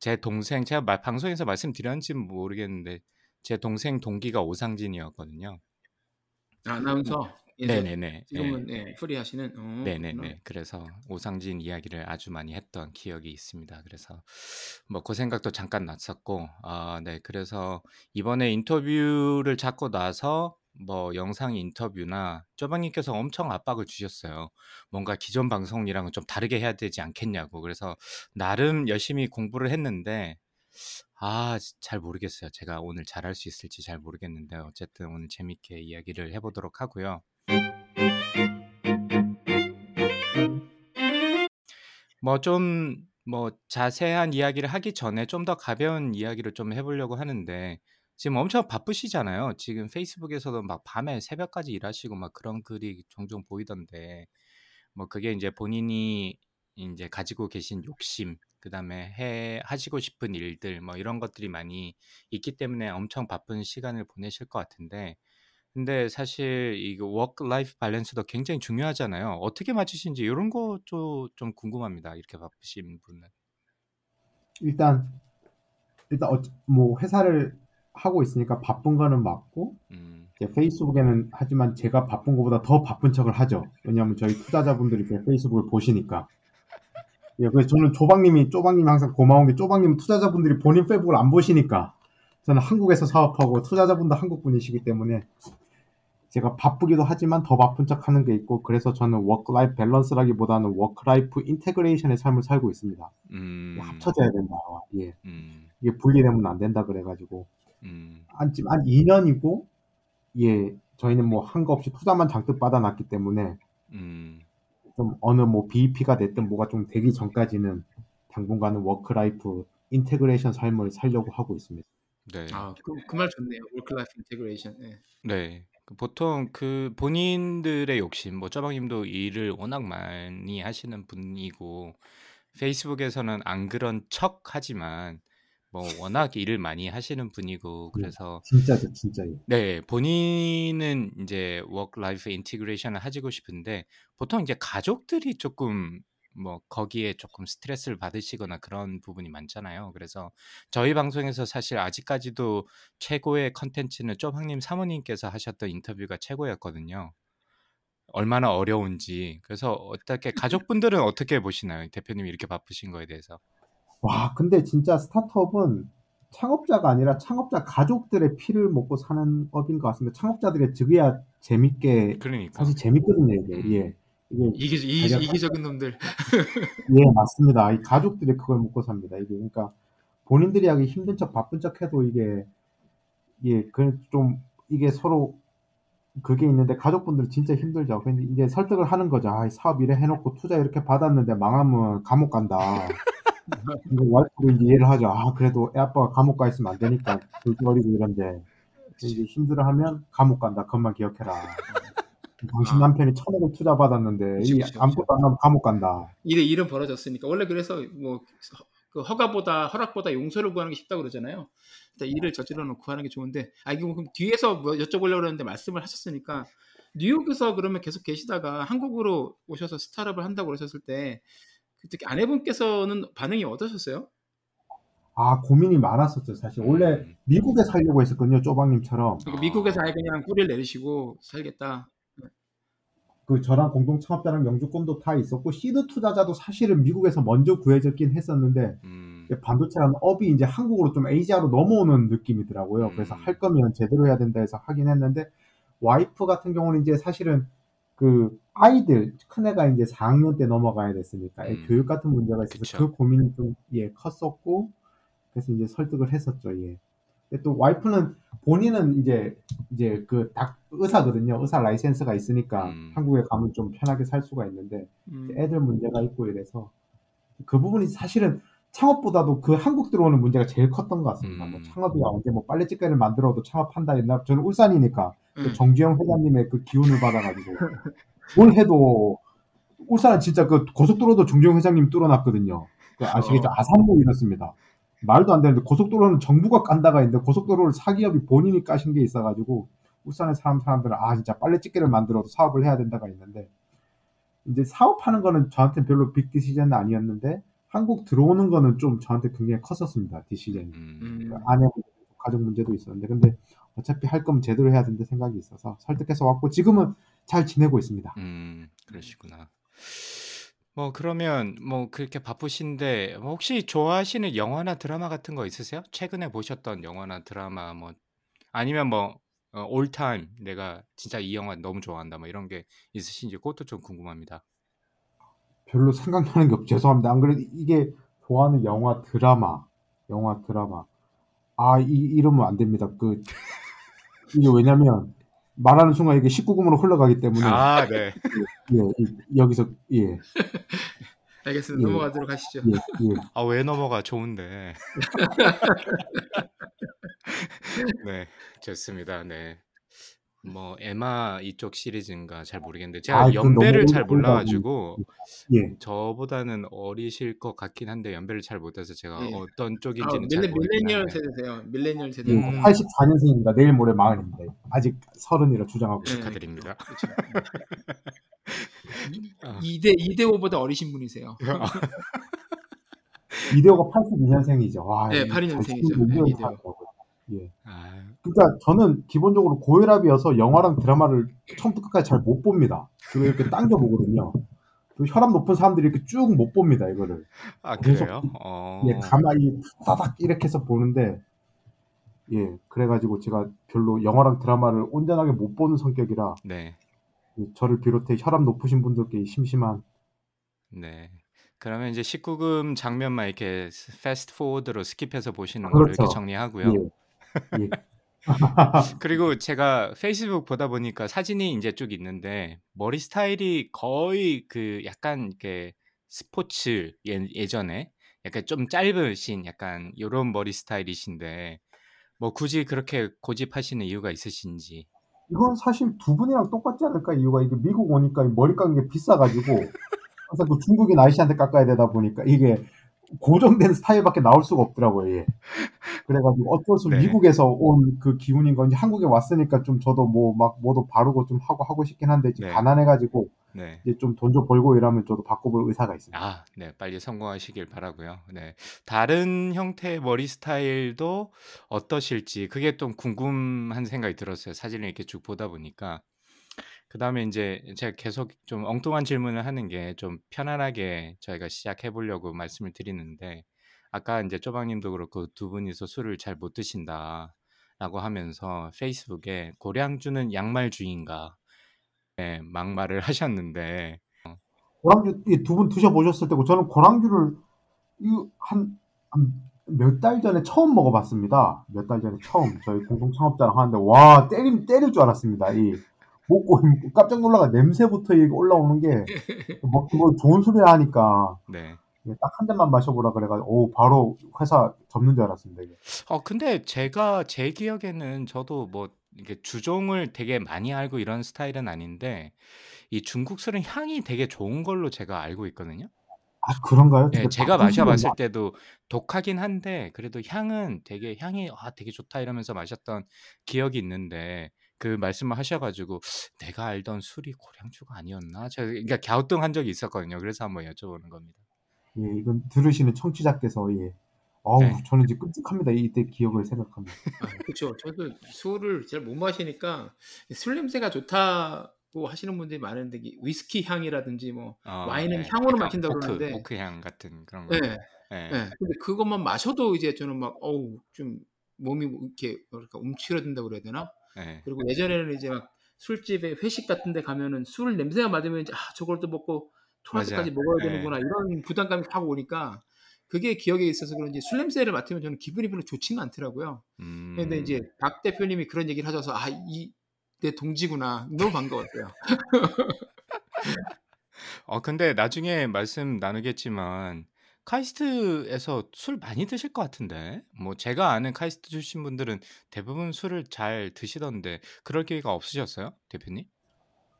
제 동생, 제가 마- 방송에서 말씀드렸는지 모르겠는데, 제 동생 동기가 오상진이었거든요.
아나운서. 예전-
네네네.
지금은 예, 프리하시는. 어,
네네네.
그렇구나.
그래서 오상진 이야기를 아주 많이 했던 기억이 있습니다. 그래서 뭐 그 생각도 잠깐 났었고, 아, 네. 그래서 이번에 인터뷰를 잡고 나서 뭐 영상 인터뷰나 쪼방님께서 엄청 압박을 주셨어요. 뭔가 기존 방송이랑은 좀 다르게 해야 되지 않겠냐고. 그래서 나름 열심히 공부를 했는데, 아, 잘 모르겠어요. 제가 오늘 잘할 수 있을지 잘 모르겠는데, 어쨌든 오늘 재밌게 이야기를 해보도록 하고요. 뭐 좀 뭐 자세한 이야기를 하기 전에 좀 더 가벼운 이야기를 좀 해보려고 하는데 지금 엄청 바쁘시잖아요. 지금 페이스북에서도 막 밤에 새벽까지 일하시고 막 그런 글이 종종 보이던데 뭐 그게 이제 본인이 이제 가지고 계신 욕심, 그다음에 해 하시고 싶은 일들 뭐 이런 것들이 많이 있기 때문에 엄청 바쁜 시간을 보내실 것 같은데 근데 사실 이거 work life balance도 굉장히 중요하잖아요. 어떻게 맞추시는지 이런 것도 좀 궁금합니다. 이렇게 바쁘신 분은.
일단 일단 어, 뭐 회사를 하고 있으니까 바쁜 거는 맞고
음,
페이스북에는 하지만 제가 바쁜 것보다 더 바쁜 척을 하죠. 왜냐하면 저희 투자자분들이 제 페이스북을 보시니까. 예, 그래서 저는 쪼박님이 쪼박님이 항상 고마운 게 쪼박님 투자자분들이 본인 페이스북을 안 보시니까 저는 한국에서 사업하고 투자자분도 한국 분이시기 때문에 제가 바쁘기도 하지만 더 바쁜 척 하는 게 있고 그래서 저는 work life balance라기보다는 work life integration의 삶을 살고 있습니다.
음,
합쳐져야 된다. 예.
음,
이게 분리되면 안 된다 그래가지고
음.
한 한 2년이고 예 저희는 뭐 한 거 없이 투자만 잔뜩 받아놨기 때문에
음.
좀 어느 뭐 BEP가 됐든 뭐가 좀 되기 전까지는 당분간은 work life integration 삶을 살려고 하고 있습니다.
네.
아, 그 그 말 좋네요. work life integration. 예.
네. 그 보통 그 본인들의 욕심 뭐 쪼박님도 일을 워낙 많이 하시는 분이고 페이스북에서는 안 그런 척 하지만 뭐 워낙 일을 많이 하시는 분이고
네.
그래서
진짜죠, 진짜요.
네. 본인은 인제 work life integration을 하시고 싶은데 보통 이제 가족들이 쪼끔 뭐 거기에 쪼끔 스트레스를 받으시거나 그런 부분이 많잖아요. 그래서 저희 방송에서 사실 아직까지도 최고의 콘텐츠는 쪼박님 사모님께서 하셨던 인터뷰가 최고였거든요. 얼마나 어려운지. 그래서 어떻게 가족분들은 어떻게 보시나요? 대표님이 이렇게 바쁘신 거에 대해서?
와, 근데 진짜 스타트업은 창업자가 아니라 창업자 가족들의 피를 먹고 사는 업인 것 같습니다. 창업자들이 즐겨야 재밌게
그러니까.
사실 재밌거든요, 이게.
음.
예. 이게
이기 이 이기적인 놈들.
예, 맞습니다. 이 가족들이 그걸 먹고 삽니다. 이게 그러니까 본인들이 하기 힘든 척 바쁜 척 해도 이게 예, 그좀 이게 서로 그게 있는데 가족분들은 진짜 힘들죠. 근데 이제 설득을 하는 거죠. 아, 이 사업 이래 해놓고 투자 이렇게 받았는데 망하면 감옥 간다. 와이프도 이해를 하죠. 아, 그래도 애 아빠가 감옥 가 있으면 안 되니까 불거리고 이런데 이제 힘들어하면 감옥 간다. 그것만 기억해라. 당신
아.
남편이 천억을 투자 받았는데 이 아무것도 안 하면 감옥 간다.
일에 일은 벌어졌으니까 원래 그래서 뭐 그 허가보다 허락보다 용서를 구하는 게 쉽다고 그러잖아요. 일단 일을 저질러 놓고 하는 게 좋은데 아 이거 그럼 뒤에서 뭐 여쭤보려고 그랬는데 말씀을 하셨으니까 뉴욕에서 그러면 계속 계시다가 한국으로 오셔서 스타트업을 한다고 그러셨을 때 특히 아내분께서는 반응이 어떠셨어요?
아, 고민이 많았었죠, 사실. 원래
음.
미국에 살려고 했었거든요, 쪼박님처럼.
그러니까 미국에서 아예 그냥 뿌리를 내리시고 살겠다.
그 저랑 공동 창업자랑 영주권도 다 있었고, 시드 투자자도 사실은 미국에서 먼저 구해졌긴 했었는데,
음.
반도체라는 업이 이제 한국으로 좀 아시아로 넘어오는 느낌이더라고요. 그래서
음.
할 거면 제대로 해야 된다 해서 하긴 했는데, 와이프 같은 경우는 이제 사실은 그 아이들, 큰애가 이제 4학년 때 넘어가야 됐으니까, 애
음.
교육 같은 문제가 있어서
그쵸.
그 고민이 좀, 예, 컸었고, 그래서 이제 설득을 했었죠, 예. 근데 또 와이프는 본인은 이제 이제 그 닥 의사거든요. 의사 라이센스가 있으니까
음.
한국에 가면 좀 편하게 살 수가 있는데
음.
애들 문제가 있고 이래서 그 부분이 사실은 창업보다도 그 한국 들어오는 문제가 제일 컸던 것 같습니다.
음.
뭐 창업이야 언제 뭐 빨래집게를 만들어도 창업한다 옛날 저는 울산이니까 그
음.
정주영 회장님의 그 기운을 받아가지고 뭘 해도 울산은 진짜 그 고속도로도 정주영 회장님 뚫어놨거든요. 그 아시겠죠?
어.
아산도 이렇습니다. 말도 안 되는데 고속도로는 정부가 깐다가 있는데 고속도로를 사기업이 본인이 까신 게 있어가지고 울산의 사람 사람들은 아 진짜 빨래 집게를 만들어도 사업을 해야 된다가 있는데 이제 사업하는 거는 저한테 별로 빅 디시전은 아니었는데 한국 들어오는 거는 좀 저한테 굉장히 컸었습니다 디시전이
음.
음.
아내 문제, 가족 문제도 있었는데 근데 어차피 할 거면 제대로 해야 된다 생각이 있어서 설득해서 왔고 지금은 잘 지내고 있습니다.
음. 그러시구나. 뭐 그러면 뭐 그렇게 바쁘신데 뭐 혹시 좋아하시는 영화나 드라마 같은 거 있으세요? 최근에 보셨던 영화나 드라마 뭐 아니면 뭐 어 올 타임 내가 진짜 이 영화 너무 좋아한다 뭐 이런 게 있으신지 그것도 좀 궁금합니다.
별로 생각나는 게 없 죄송합니다. 안 그래도 이게 좋아하는 영화 드라마, 영화 드라마. 아, 이 이러면 안 됩니다. 그 이게 왜냐면 말하는 순간 이게 19금으로 흘러가기 때문에
아 네.
예, 이 여기서 예.
알겠습니다.
예.
넘어가도록 하시죠.
예, 예.
아 왜 넘어가 좋은데. 네. 좋습니다. 네. 뭐 에마 이쪽 시리즈인가 잘 모르겠는데 제가
아, 그
연배를
너무
잘 몰라
오래돼가지고
가지고
예.
저보다는 어리실 것 같긴 한데 연배를 잘 못해서 제가
예.
어떤
아,
쪽인지는 잘
밀레,
모르긴
밀레니얼
한데.
세대세요. 밀레니얼
예,
세대.
음.
84년생입니다. 내일 모레 마흔입니다. 아직 서른이라 주장하고
네.
축하드립니다.
그렇죠.
아.
2대 2대 5보다 어리신 분이세요.
이대호가 82년생이죠. 와,
네,
이
82년생이죠.
잘
네,
네,
이대호.
예.
아,
그러니까 저는 기본적으로 고혈압이어서 영화랑 드라마를 처음부터 끝까지 잘 못 봅니다. 그리고 이렇게 당겨 보거든요. 그 혈압 높은 사람들이 이렇게 쭉 못 봅니다, 이거를.
아
계속
그래요? 어.
예, 가만히 따닥 이렇게 해서 보는데 예, 그래가지고 제가 별로 영화랑 드라마를 온전하게 못 보는 성격이라
네.
이 저를 비롯해 혈압 높으신 분들께 이 심심한
네. 그러면 이제 19금 장면만 이렇게 fast forward로 skip해서 보시는 걸로 이렇게
그렇죠.
정리하고요.
예, 예.
그리고 제가 페이스북 보다 보니까 사진이 이제 쭉 있는데 머리 스타일이 거의 그 약간 이렇게 스포츠 예, 예전에 약간 좀 짧으신 약간 요런 머리 스타일이신데 뭐 굳이 그렇게 고집하시는 이유가 있으신지.
이건 사실 두 분이랑 똑같지 않을까 이유가 이게 미국 오니까 머리 깎는 게 비싸가지고 항상 그 중국인 아저씨한테 깎아야 되다 보니까 이게 고정된 스타일밖에 나올 수가 없더라고요. 예. 그래가지고 어쩔 수
네.
미국에서 온 그 기운인 건지 한국에 왔으니까 좀 저도 뭐 막 뭐도 바르고 좀 하고 하고 싶긴 한데 지금
네.
가난해가지고
네.
이제 좀 돈 좀 벌고 이러면 저도 바꿔볼 의사가 있습니다.
아, 네. 빨리 성공하시길 바라고요. 네. 다른 형태의 머리 스타일도 어떠실지 그게 좀 궁금한 생각이 들었어요. 사진을 이렇게 쭉 보다 보니까. 그다음에 이제 제가 계속 좀 엉뚱한 질문을 하는 게 좀 편안하게 저희가 시작해 보려고 말씀을 드리는데 아까 이제 쪼박 님도 그렇고 두 분이서 술을 잘 못 드신다라고 하면서 페이스북에 고량주는 양말 주인가 네, 막말을 하셨는데
고랑주 두분 드셔 보셨을 때고 저는 고랑주를 한몇 달 전에 처음 먹어 봤습니다. 몇 달 전에 처음 저희 공동 창업자랑 하는데 와 때림 때릴 줄 알았습니다. 이 먹고 깜짝 놀라가 냄새부터 올라오는 게 뭐, 뭐 좋은 소리를 하니까
네.
딱한 잔만 마셔보라 그래가지고 오 바로 회사 접는 줄 알았습니다. 이게.
어 근데 제가 제 기억에는 저도 뭐 이게 주종을 되게 많이 알고 이런 스타일은 아닌데 이 중국 술은 향이 되게 좋은 걸로 제가 알고 있거든요.
아 그런가요?
예,
되게
제가 마셔봤을
마-
때도 독하긴 한데 그래도 향은 되게 향이 아 되게 좋다 이러면서 마셨던 기억이 있는데 그 말씀을 하셔가지고 내가 알던 술이 고량주가 아니었나? 제가 그러니까 갸우뚱한 적이 있었거든요. 그래서 한번 여쭤보는 겁니다.
예, 이건 들으시는 청취자께서 예. 어우
네.
저는 이제 끔찍합니다. 이때 기억을 생각하면.
아, 그렇죠. 저도 술을 잘 못 마시니까 술 냄새가 좋다 고 하시는 분들이 많은데 이 위스키 향이라든지 뭐
어,
와인은
네.
향으로 마신다고
오크,
그러는데
오크 향 같은 그런 거.
네.
네.
네. 근데 그것만 마셔도 이제 저는 막 어우 좀 몸이 뭐 이렇게 뭐랄까 움츠러든다고 그래야 되나?
네.
그리고 예전에는 이제 막 술집에 회식 같은 데 가면은 술 냄새가 맡으면 이제 아 저걸 또 먹고. 때까지 먹어야
네.
되는구나 이런 부담감이 확 오니까 그게 기억에 있어서 그런지 술 냄새를 맡으면 저는 기분이 별로 좋지는 않더라고요.
음.
근데 이제 박 대표님이 그런 얘기를 하셔서 아 이 내 동지구나 너무 반가웠어요.
어 근데 나중에 말씀 나누겠지만 카이스트에서 술 많이 드실 것 같은데. 뭐 제가 아는 카이스트 출신 분들은 대부분 술을 잘 드시던데 그럴 기회가 없으셨어요? 대표님?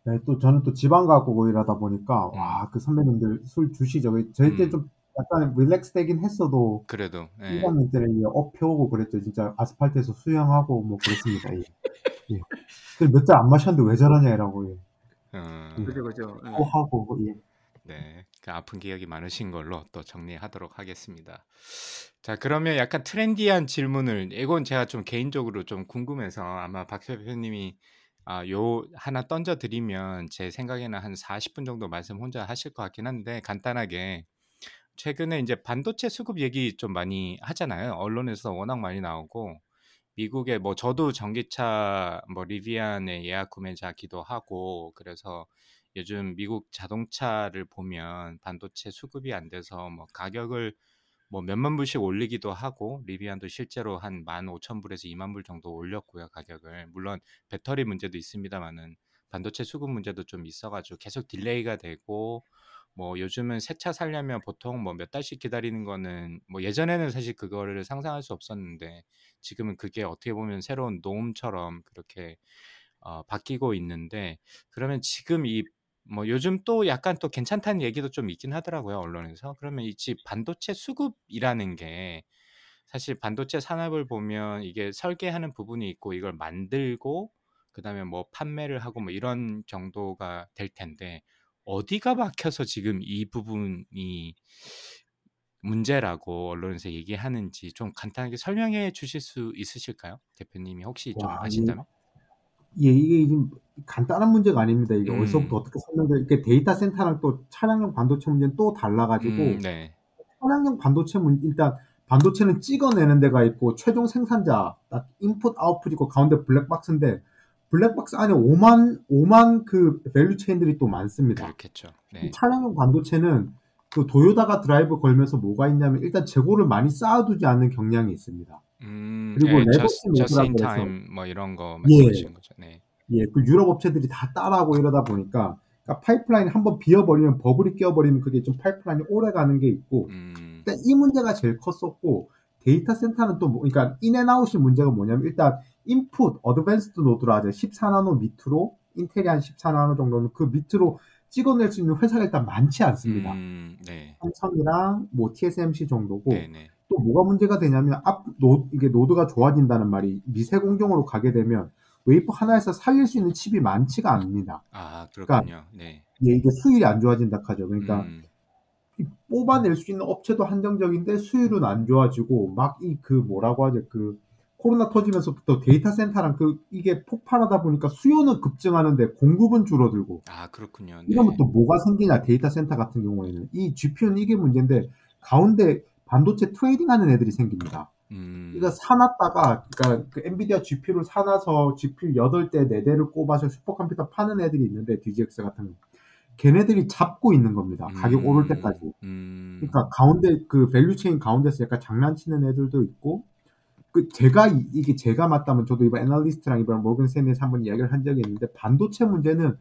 네, 또 저는 또 지방 가고 일하다 보니까
음.
와 그 선배님들 술 주시죠. 저희 때
음.
좀 약간 relax 되긴 했어도
그래도 예.
1학년 때는 이제 업 펴오고 그랬죠. 진짜 아스팔트에서 수영하고 뭐 그랬습니다. 예. 예. 몇잔안 마셨는데 왜 저러냐 이라고 예.
어.
그죠 그죠. 예.
또 하고 예.
네. 그 아픈 기억이 많으신 걸로 또 정리하도록 하겠습니다. 자, 그러면 약간 트렌디한 질문을 이건 제가 좀 개인적으로 좀 궁금해서 아마 박 대표님이 아, 요 하나 던져 드리면 제 생각에는 한 40분 정도 말씀 혼자 하실 것 같긴 한데 간단하게 최근에 이제 반도체 수급 얘기 좀 많이 하잖아요. 언론에서 워낙 많이 나오고 미국에 뭐 저도 전기차 뭐 리비안의 예약 구매자기도 하고 그래서 요즘 미국 자동차를 보면 반도체 수급이 안 돼서 뭐 가격을 뭐 몇만 불씩 올리기도 하고 리비안도 실제로 한 15,000불에서 2만 불 정도 올렸고요, 가격을. 물론 배터리 문제도 있습니다만은 반도체 수급 문제도 좀 있어 가지고 계속 delay가 되고 뭐 요즘은 새 차 살려면 보통 뭐 몇 달씩 기다리는 거는 뭐 예전에는 사실 그거를 상상할 수 없었는데 지금은 그게 어떻게 보면 새로운 norm처럼 그렇게 어, 바뀌고 있는데 그러면 지금 이 뭐 요즘 또 약간 또 괜찮다는 얘기도 좀 있긴 하더라고요 언론에서 그러면 이집 반도체 수급이라는 게 사실 반도체 산업을 보면 이게 설계하는 부분이 있고 이걸 만들고 그다음에 뭐 판매를 하고 뭐 이런 정도가 될 텐데 어디가 막혀서 지금 이 부분이 문제라고 언론에서 얘기하는지 좀 간단하게 설명해 주실 수 있으실까요? 대표님이 혹시 좀
와,
아신다면?
예, 이게 지금 간단한 문제가 아닙니다. 이게
음.
어디서부터 어떻게 설명드려 이게 데이터 센터랑 또 차량용 반도체 문제는 또 달라가지고
음, 네.
차량용 반도체 문 일단 반도체는 찍어내는 데가 있고 최종 생산자 딱 인풋 아웃풋 있고 가운데 블랙박스인데 블랙박스 안에 오만 오만 그 value chain들이 또 많습니다.
그렇겠죠.
이
네.
차량용 반도체는 그 도요다가 드라이브 걸면서 뭐가 있냐면 일단 재고를 많이 쌓아두지 않는 경향이 있습니다.
음,
그리고
예,
노드라고 해서
time 뭐 이런 거
예,
말씀하시는 거죠. 네.
예, 그 유럽 업체들이 다 따라하고 이러다 보니까 그러니까 파이프라인이 한번 비어버리면 버블이 끼어버리면 그게 좀 파이프라인이 오래 가는 게 있고
음,
일단 이 문제가 제일 컸었고 데이터 센터는 또 뭐, 그러니까 인앤아웃이 문제가 뭐냐면 일단 인풋 advanced node로 하죠. 14나노 밑으로 인텔이 한 14나노 정도는 그 밑으로 찍어낼 수 있는 회사가 일단 많지 않습니다.
음, 네.
삼성이랑 뭐 TSMC 정도고
네 네.
또 뭐가 문제가 되냐면 앞 노, 이게 노드가 좋아진다는 말이 미세 공정으로 가게 되면 웨이퍼 하나에서 살릴 수 있는 칩이 많지가 않습니다.
아,
그러니까
그렇군요. 네.
예, 이게 수율이 안 좋아진다 하죠. 그러니까
음,
이 뽑아낼 수 있는 업체도 한정적인데 수율은 안 좋아지고 막 이 그 뭐라고 하죠 그 코로나 터지면서부터 데이터 센터랑 그 이게 폭발하다 보니까 수요는 급증하는데 공급은 줄어들고
아, 그렇군요.
이러면
네.
또 뭐가 생기냐 데이터 센터 같은 경우에는 이 GPU는 이게 문제인데 가운데 반도체 trading하는 애들이 생깁니다.
음,
이거 사놨다가 그러니까 그 엔비디아 GPU를 사놔서 GPU 8대 4대를 꼽아서 슈퍼컴퓨터 파는 애들이 있는데 DGX 같은 거. 걔네들이 잡고 있는 겁니다. 가격
음,
오를 때까지.
음,
그러니까 가운데 그 value chain 가운데서 약간 장난치는 애들도 있고 그 제가 이- 이게 제가 맞다면 저도 이번 애널리스트랑 이번 모건 스탠리에서 한번 이야기를 한 적이 있는데 반도체 문제는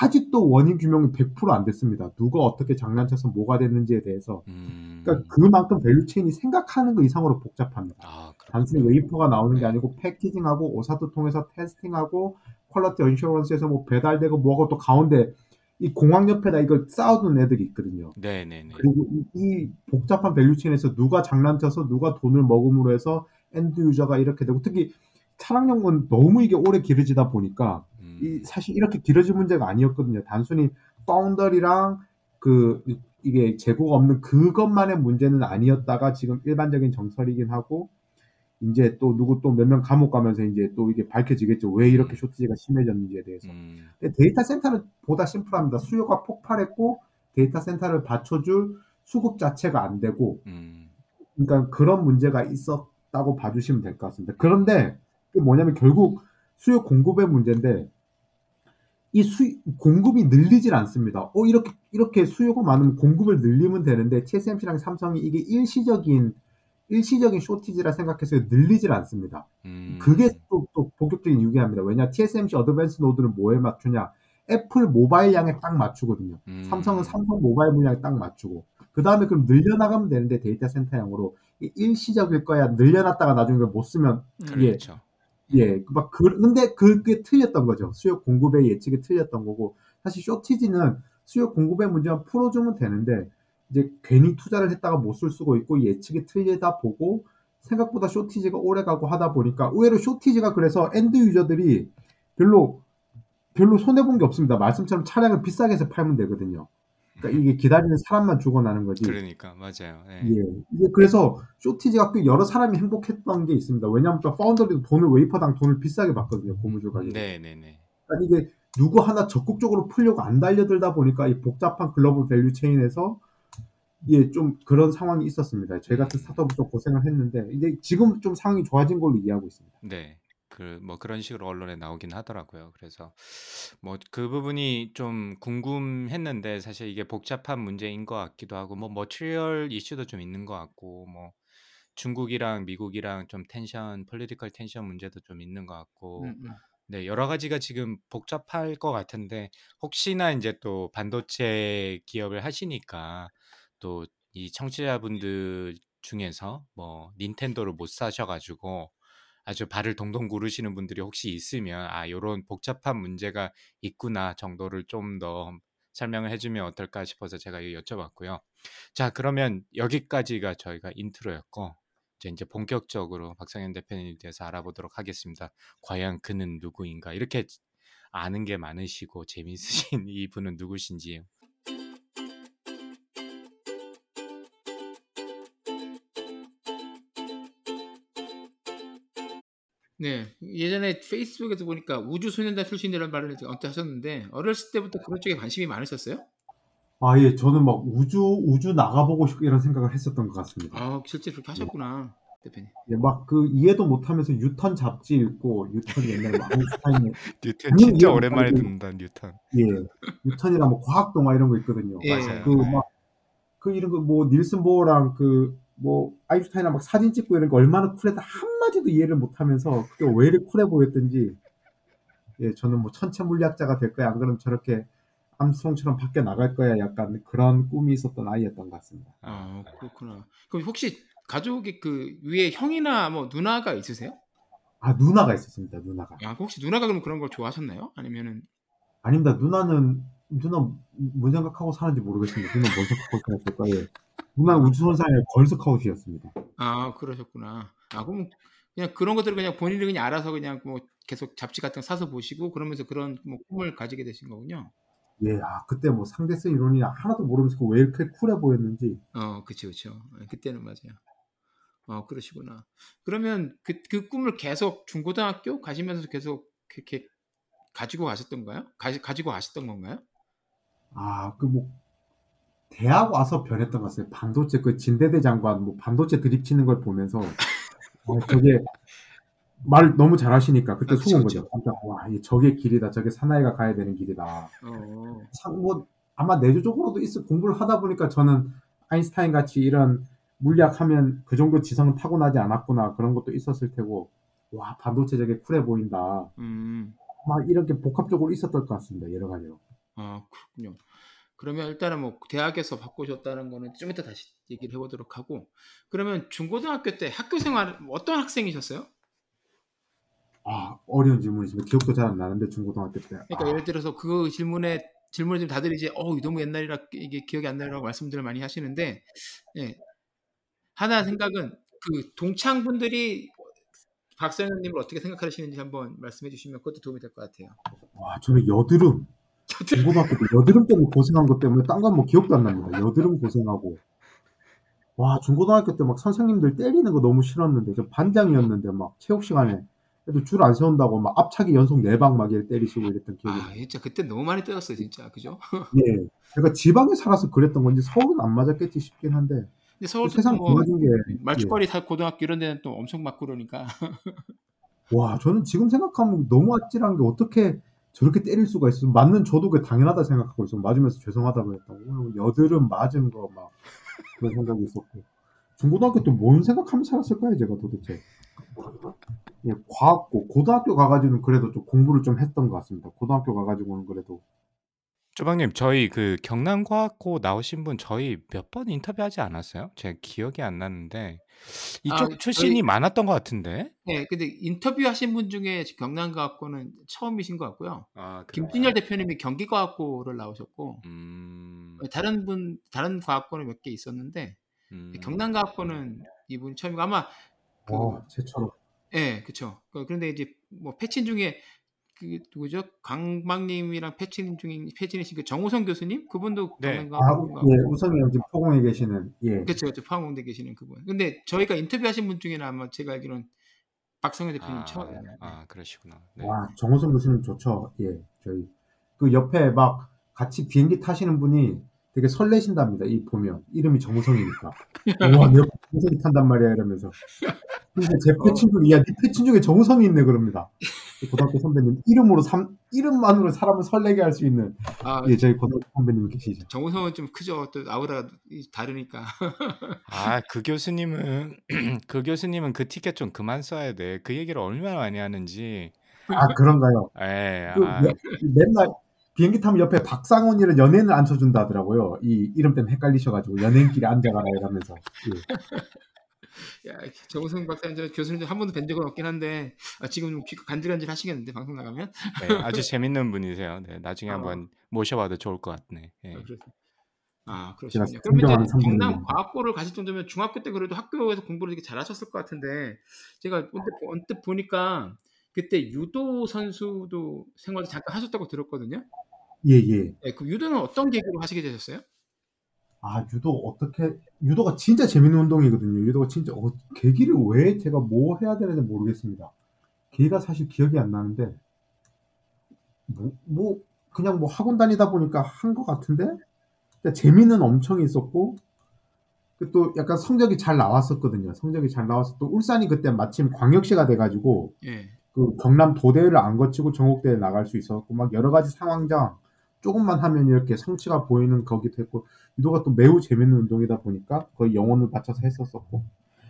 아직도 원인 규명이 100%안 됐습니다. 누가 어떻게 장난쳐서 뭐가 됐는지에 대해서.
음,
그러니까 그만큼 value chain이 생각하는 것 이상으로 복잡합니다.
아,
단순히. 웨이퍼가 나오는 게
네.
아니고 packaging하고 OSAT도 통해서 testing하고 quality assurance에서 뭐 배달되고 뭐하고 또 가운데 이 공항 옆에다 이걸 쌓아둔 애들이 있거든요.
네네네.
그리고 이, 이 복잡한 value chain에서 누가 장난쳐서 누가 돈을 먹음으로 해서 end user가 이렇게 되고 특히 차량용은 너무 이게 오래 길어지다 보니까
음,
이 사실 이렇게 길어진 문제가 아니었거든요. 단순히 foundry랑 그 이- 이게 재고가 없는 그것만의 문제는 아니었다가 지금 일반적인 정설이긴 하고 이제 또 누구 또 몇 명 감옥 가면서 이제 또 이게 밝혀지겠죠. 왜 이렇게 쇼티지가 심해졌는지에 대해서.
음,
근데 데이터 센터는 보다 심플합니다. 수요가 폭발했고 데이터 센터를 받쳐줄 수급 자체가 안 되고
음,
그러니까 그런 문제가 있었다고 봐주시면 될 것 같습니다. 그런데 뭐냐면 결국 수요 공급의 문제인데 이 수, 공급이 늘리질 않습니다. 어, 이렇게, 이렇게 수요가 많으면 공급을 늘리면 되는데, TSMC랑 삼성이 이게 일시적인, 일시적인 shortage라 생각해서 늘리질 않습니다.
음,
그게 또, 또 본격적인 유기합니다. 왜냐, TSMC advanced node는 뭐에 맞추냐? 애플 모바일 양에 딱 맞추거든요.
음,
삼성은 삼성 모바일 물량에 딱 맞추고. 그 다음에 그럼 늘려나가면 되는데, 데이터 센터형으로. 이게 일시적일 거야. 늘려놨다가 나중에 못 쓰면, 이게
그렇죠.
예, 막 그, 근데 그게 틀렸던 거죠. 수요 공급의 예측이 틀렸던 거고 사실 shortage는 수요 공급의 문제만 풀어주면 되는데 이제 괜히 투자를 했다가 못 쓸 수가 있고 예측이 틀리다 보고 생각보다 shortage가 오래 가고 하다 보니까 의외로 shortage가 그래서 end user들이 별로 별로 손해 본 게 없습니다. 말씀처럼 차량을 비싸게 해서 팔면 되거든요. 그러니까 이게 기다리는 사람만 죽어나는 거지.
그러니까 맞아요. 예.
예. 그래서 쇼티지가 꽤 여러 사람이 행복했던 게 있습니다. 왜냐하면 또 foundry도 돈을 웨이퍼당 돈을 비싸게 받거든요. 고무줄 가격.
네네네.
그러니까 이게 누구 하나 적극적으로 풀려고 안 달려들다 보니까 이 복잡한 global value chain에서 예, 좀 그런 상황이 있었습니다. 저희 같은 스타트업은 좀 고생을 했는데 이제 지금 좀 상황이 좋아진 걸로 이해하고 있습니다.
네. 그 뭐 그런 식으로 언론에 나오긴 하더라고요. 그래서 뭐 그 부분이 좀 궁금했는데 사실 이게 복잡한 문제인 것 같기도 하고 뭐 material issue도 좀 있는 것 같고 뭐 중국이랑 미국이랑 좀 tension, political tension 문제도 좀 있는 것 같고
음, 음.
네, 여러 가지가 지금 복잡할 것 같은데 혹시나 이제 또 반도체 기업을 하시니까 또 이 청취자분들 중에서 뭐 닌텐도를 못 사셔가지고 아주 발을 동동 구르시는 분들이 혹시 있으면 아 요런 복잡한 문제가 있구나 정도를 좀 더 설명을 해주면 어떨까 싶어서 제가 여쭤봤고요. 자 그러면 여기까지가 저희가 인트로였고 이제 이제 본격적으로 박상현 대표님에 대해서 알아보도록 하겠습니다. 과연 그는 누구인가 이렇게 아는 게 많으시고 재미있으신 이분은 누구신지
네. 예전에 페이스북에서 보니까 우주소년단 출신이라는 말을 언뜻 하셨는데 어렸을 때부터 그런 쪽에 관심이 많으셨어요?
아, 예, 저는 막 우주, 우주 나가보고 싶고 이런 생각을 했었던 것 같습니다.
아, 실제 그렇게 하셨구나, 대표님.
예, 막 그 이해도 못하면서 뉴턴 잡지 읽고 뉴턴 옛날에 막 아인슈타인의
뉴턴 진짜 오랜만에. 듣는다 뉴턴.
예, 뉴턴이랑 뭐 과학 동화 이런 거 있거든요.
예.
맞아요.
그
네.
막그 이런 거 뭐 닐스 보어랑 그 뭐 아인슈타인이랑 막 사진 찍고 이런 거 얼마나 쿨했다 한마디도 이해를 못하면서 그게 왜 이렇게 쿨해 보였던지 예 저는 뭐 천체 물리학자가 될 거야 안 그러면 저렇게 암스트롱처럼 밖에 나갈 거야 약간 그런 꿈이 있었던 아이였던 것 같습니다.
아 그렇구나. 그럼 혹시 가족이 그 위에 형이나 뭐 누나가 있으세요?
아 누나가 있었습니다 누나가.
아 혹시 누나가 그럼 그런 걸 좋아하셨나요? 아니면은
아닙니다 누나는 누나 뭔 생각하고 사는지 모르겠습니다. 누나 뭔 생각하고 살았을 누나는 우주선상의 걸스카웃이었습니다.
아 그러셨구나. 아 그럼 그냥 그런 것들을 그냥 본인이 그냥 알아서 그냥 뭐 계속 잡지 같은 거 사서 보시고 그러면서 그런 뭐 꿈을 가지게 되신 거군요.
예, 아 그때 뭐 상대성 이론이나 하나도 모르면서 왜 이렇게 쿨해 보였는지
어, 그쵸. 예, 그때는 맞아요. 어, 그러시구나. 그러면 그, 그 꿈을 계속 중고등학교 가시면서 계속 그렇게 가지고 가셨던가요? 가, 가지고 가셨던 건가요?
아, 그 뭐 대학 와서 변했던 것 같아요. 반도체 그 진대대 장관 뭐 반도체 드립 치는 걸 보면서 어, 저게 말 너무 잘하시니까 그때
아,
속은. 거죠. 깜짝 와, 이게 저게 길이다. 저게 사나이가 가야 되는 길이다.
어,
참, 뭐 아마 내조적으로도 있어 공부를 하다 보니까 저는 아인슈타인 같이 이런 물리학하면 그 정도 지성은 타고나지 않았구나 그런 것도 있었을 테고 와 반도체 저게 쿨해 보인다.
음,
막 이렇게 복합적으로 있었던 것 같습니다. 여러 가지로.
아, 그렇군요. 그러면 일단은 뭐 대학에서 바꾸셨다는 거는 좀 이따 다시 얘기를 해보도록 하고 그러면 중고등학교 때 학교 생활 어떤 학생이셨어요?
아 어려운 질문이지만 기억도 잘 안 나는데 중고등학교 때.
그러니까
아,
예를 들어서 그 질문에 질문을 지금 다들 이제 어 너무 옛날이라 이게 기억이 안 나라고 말씀들을 많이 하시는데 예. 하나 생각은 그 동창 분들이 박사님을 어떻게 생각하시는지 한번 말씀해 주시면 그것도 도움이 될 것 같아요.
와 저는 여드름 중고등학교 때 여드름 때문에 고생한 것 때문에 딴 건 뭐 기억도 안 납니다. 여드름 고생하고 와 중고등학교 때 막 선생님들 때리는 거 너무 싫었는데 저 반장이었는데 막 체육 시간에 애들 줄 안 세운다고 막 앞차기 연속 네방 막 이렇게 때리시고 이랬던 기억이
아. 진짜 그때 너무 많이 때렸어요 진짜 그죠?
예. 제가 지방에 살아서 그랬던 건지 서울은 안 맞았겠지 싶긴 한데
근데 서울
세상
뭐
달라진 게 예.
말죽거리 다 고등학교 이런 데는 또 엄청 맞고 그러니까
와, 저는 지금 생각하면 너무 아찔한 게 어떻게 저렇게 때릴 수가 있어. 맞는 저도 그게 당연하다 생각하고 있어. 맞으면서 죄송하다 그랬다고. 여드름 맞은 거 막 그런 생각이 있었고. 중고등학교 때 뭔 생각하면 살았을까요, 제가 도대체. 예, 과학고, 고등학교 가가지고는 그래도 좀 공부를 좀 했던 것 같습니다. 고등학교 가가지고는 그래도.
쪼박님 저희 그 경남과학고 나오신 분 저희 몇 번 인터뷰하지 않았어요? 제가 기억이 안 나는데
아
이쪽
저희
출신이 많았던 것 같은데.
네 근데 인터뷰하신 분 중에 경남과학고는 처음이신 것 같고요.
아
김진열
그런가요?
대표님이 경기과학고를 나오셨고
음.
다른 분 다른 과학고는 몇 개 있었는데
음.
경남과학고는 이분 처음이고 아마 그
어, 제처럼.
예, 그쵸. 그- 그런데 이제 뭐 패친 중에 그 누구죠? 강박님이랑 패친 중에 패친이신 그 정호성 교수님 그분도
네.
아,
경남과학고인가
예, 형 지금 포공에 계시는, 예.
그쵸, 그쵸. 포항공대 계시는 그분. 근데 저희가 인터뷰하신 분 중에는 아마 제가 알기로는 박성현 대표님 처음이에요.
아,
네.
아 그러시구나. 네.
와, 정호성 교수님 좋죠. 예, 저희. 그 옆에 막 같이 비행기 타시는 분이 되게 설레신답니다. 이 보면. 이름이 정호성이니까. 우와, 내 옆에 정호성이 탄단 말이야. 이러면서. 근데 제
어.
패친 중에, 야, 네 패친 중에 정호성이 있네. 그럽니다. 그 고등학교 선배님. 이름으로, 삼, 이름만으로 사람을 설레게 할 수 있는,
아,
예, 저희 고등학교 선배님 계시죠.
정우성은 좀 크죠. 또 아우라가 이- 다르니까.
아, 그 교수님은 그 교수님은 그 티켓 좀 그만 써야 돼. 그 얘기를 얼마나 많이 하는지.
아, 그런가요?
에,
그,
아,
매- 맨날 비행기 타면 옆에 박상원이라는 연예인을 앉혀준다 하더라고요. 이 이름 때문에 헷갈리셔가지고 연예인끼리 앉아가라 이러면서. 예.
야, 정우성 박사님, 저 교수님 한 번도 뵌 적은 없긴 한데 아, 지금 좀 귀가 간질간질 하시겠는데 방송 나가면.
네, 아주 재밌는 분이세요. 네, 나중에
어.
한번 모셔봐도 좋을 것 같네. 예.
아, 그래서. 아, 그러시군요. 그러면
존경하는
이제. 경남 과학고를 가실 정도면 중학교 때 그래도 학교에서 공부를 되게 잘하셨을 것 같은데 제가 언뜻, 언뜻 보니까 그때 유도 선수도 생활을 잠깐 하셨다고 들었거든요.
예, 예.
네, 그 유도는 어떤 계기로 하시게 되셨어요?
아, 유도 어떻게, 유도가 진짜 재밌는 운동이거든요. 유도가 진짜, 어, 계기를 왜 제가 뭐 해야 되는지 모르겠습니다. 계기가 사실 기억이 안 나는데, 뭐, 뭐, 그냥 뭐 학원 다니다 보니까 한 것 같은데, 근데 재미는 엄청 있었고, 그또 약간 성적이 잘 나왔었거든요. 성적이 잘 나와서 또 울산이 그때 마침 광역시가 돼가지고,
예.
그 경남 도대회를 안 거치고 전국대회 나갈 수 있었고, 막 여러 가지 상황장, 조금만 하면 이렇게 성취가 보이는 거기도 했고 유도가 또 매우 재밌는 운동이다 보니까 거의 영혼을 바쳐서 했었었고.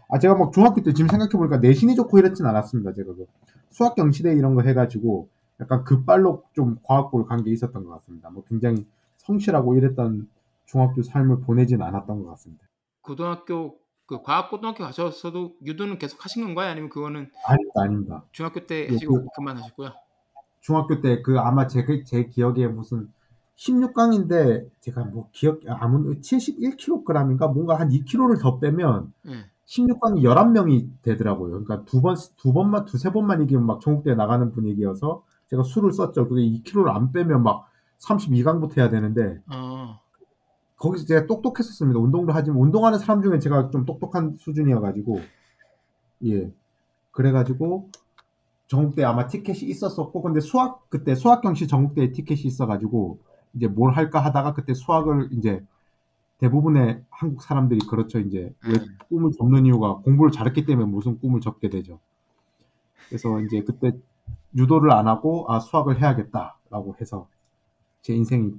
아 제가 막 중학교 때 지금 생각해 보니까 내신이 좋고 이랬진 않았습니다 제가 그. 수학 경시대 이런 거 해가지고 약간 급발로 좀 과학고를 간 게 있었던 것 같습니다. 뭐 굉장히 성실하고 이랬던 중학교 삶을 보내진 않았던 것 같습니다.
고등학교 그 과학 고등학교 가셔서도 유도는 계속 하신 건가요? 아니면 그거는
아닙니다 아닙니다.
중학교 때
예,
하시고
그-
그만하셨고요?
중학교 때 그 아마 제, 그- 제 기억에 무슨 16강인데 제가 뭐 기억 아무 71kg인가 뭔가 한 2kg를 더 빼면
예.
16강이 11명이 되더라고요. 그러니까 두 번, 두 번만, 두세 번만 이기면 막 전국대회 나가는 분위기여서 제가 수를 썼죠. 그게 2kg를 안 빼면 막 32강부터 해야 되는데
어.
거기서 제가 똑똑했었습니다. 운동도 하지만 운동하는 사람 중에 제가 좀 똑똑한 수준이어가지고 예 그래가지고 전국대 아마 티켓이 있었었고 근데 수학 그때 수학 경시 전국대 티켓이 있어가지고 이제 뭘 할까 하다가 그때 수학을 이제 대부분의 한국 사람들이 그렇죠 이제 왜
음.
꿈을 접는 이유가 공부를 잘했기 때문에 무슨 꿈을 접게 되죠. 그래서 이제 그때 유도를 안 하고 아 수학을 해야겠다라고 해서 제 인생이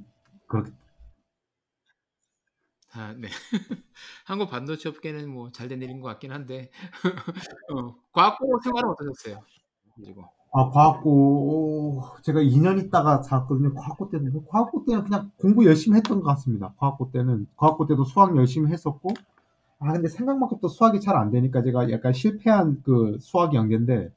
그렇게
아, 네. 한국 반도체 업계는 뭐 잘 된 일인 것 같긴 한데 어, 과학고 생활은 어떠셨어요? 그리고
아, 과학고, 제가 2년 있다가 잤거든요. 과학고 때는. 과학고 때는 그냥 공부 열심히 했던 것 같습니다. 과학고 때는. 과학고 때도 수학 열심히 했었고, 아, 근데 생각만큼 또 수학이 잘 안 되니까 제가 약간 실패한 그 수학 연계인데,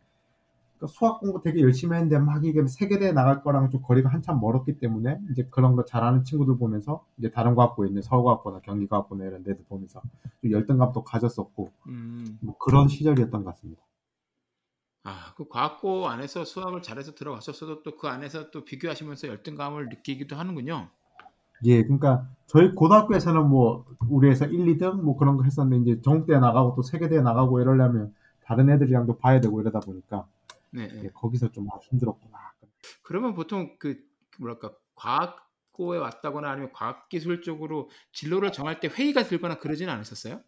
그 수학 공부 되게 열심히 했는데 막 이게 세계대회 나갈 거랑 좀 거리가 한참 멀었기 때문에 이제 그런 거 잘하는 친구들 보면서 이제 다른 과학고에 있는 서울과학고나 경기과학고나 이런 데들 보면서 좀 열등감도 가졌었고,
음,
뭐 그런 시절이었던 것 같습니다.
아, 그 과학고 안에서 수학을 잘해서 들어갔었어도 또 그 안에서 또 비교하시면서 열등감을 느끼기도 하는군요.
예, 그러니까 저희 고등학교에서는 뭐 우리 에서 1, 2등 뭐 그런 거 했었는데 이제 전국대회 나가고 또 세계대회 나가고 이러려면 다른 애들이랑도 봐야 되고 이러다 보니까
네, 네.
예, 거기서 좀 힘들었구나.
그러면 보통 그 뭐랄까 과학고에 왔다거나 아니면 과학기술 쪽으로 진로를 정할 때 회의가 들거나 그러지는 않으셨어요?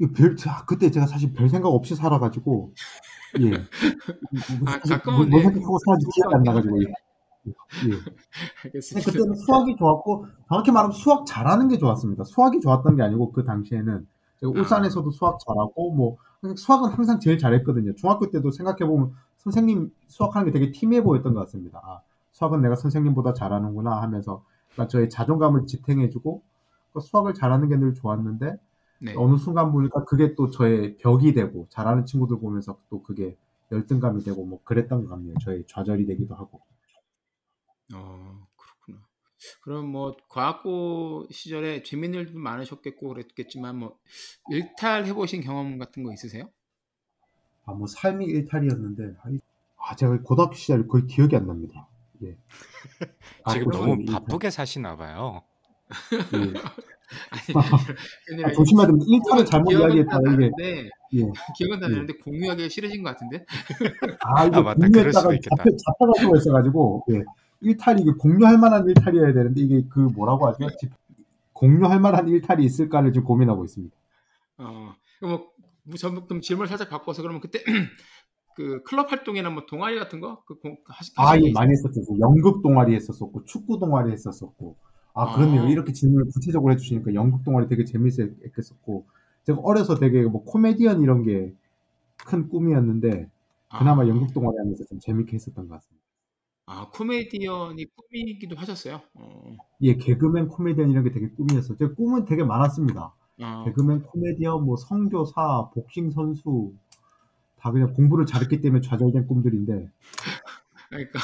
이 별, 자, 그때 제가 사실 별 생각 없이 살아가지고 예,
아,
뭐, 뭐
네.
생각하고 살지 기억이 안 나가지고 예. 예. 그때는 수학이 좋았고 정확히 말하면 수학 잘하는 게 좋았습니다. 수학이 좋았던 게 아니고 그 당시에는 제가
아.
울산에서도 수학 잘하고 뭐 수학은 항상 제일 잘했거든요. 중학교 때도 생각해 보면 선생님 수학하는 게 되게 팀해 보였던 것 같습니다. 아, 수학은 내가 선생님보다 잘하는구나 하면서 그러니까 저의 자존감을 지탱해주고 그 수학을 잘하는 게 늘 좋았는데
네.
어느 순간 보니까 그게 또 저의 벽이 되고 잘하는 친구들 보면서 또 그게 열등감이 되고 뭐 그랬던 것 같네요. 저의 좌절이 되기도 하고.
어, 그렇구나. 그럼 뭐 과학고 시절에 재밌는 일도 많으셨겠고 그랬겠지만 뭐 일탈 해보신 경험 같은 거 있으세요?
아, 뭐 삶이 일탈이었는데, 아, 제가 고등학교 시절 거의 기억이 안 납니다. 예. 아,
지금
그
너무. 바쁘게 사시나 봐요.
예.
아니,
아, 조심해야 됩니다. 일탈을
기억은-
잘못
기억은
이야기했다가
다
이게,
나는데
예.
기억은 다
예.
나는데 공유하기가 싫으신 것 같은데?
아, 이거
아, 맞다.
공유했다가
수도 있겠다.
잡혀, 잡혀가지고 있어가지고, 예. 일탈이 이게 공유할 만한 일탈이어야 되는데, 이게 그 뭐라고 하죠? 집- 공유할 만한 일탈이 있을까를 지금 고민하고 있습니다.
어, 그럼 뭐 전- 그럼 질문을 살짝 바꿔서 그러면 그때 그 클럽 활동이나 뭐 동아리 같은 거그 하시
아, 예,
게
많이 했었죠. 그 연극 동아리 했었었고, 축구 동아리 했었었고. 아, 그렇네요.
아.
이렇게 질문을 구체적으로 해주시니까 연극 동아리 되게 재밌었겠었고, 제가 어려서 되게 뭐 코미디언 이런 게 큰 꿈이었는데, 그나마
아,
연극 동아리 하면서 좀 재밌게 했었던 것 같습니다.
아 코미디언이 꿈이기도 하셨어요? 어,
예, 개그맨 코미디언 이런 게 되게 꿈이었어요. 제 꿈은 되게 많았습니다.
어,
개그맨 코미디언, 뭐 성교사, 복싱 선수, 다 그냥 공부를 잘했기 때문에 좌절된 꿈들인데,
그러니까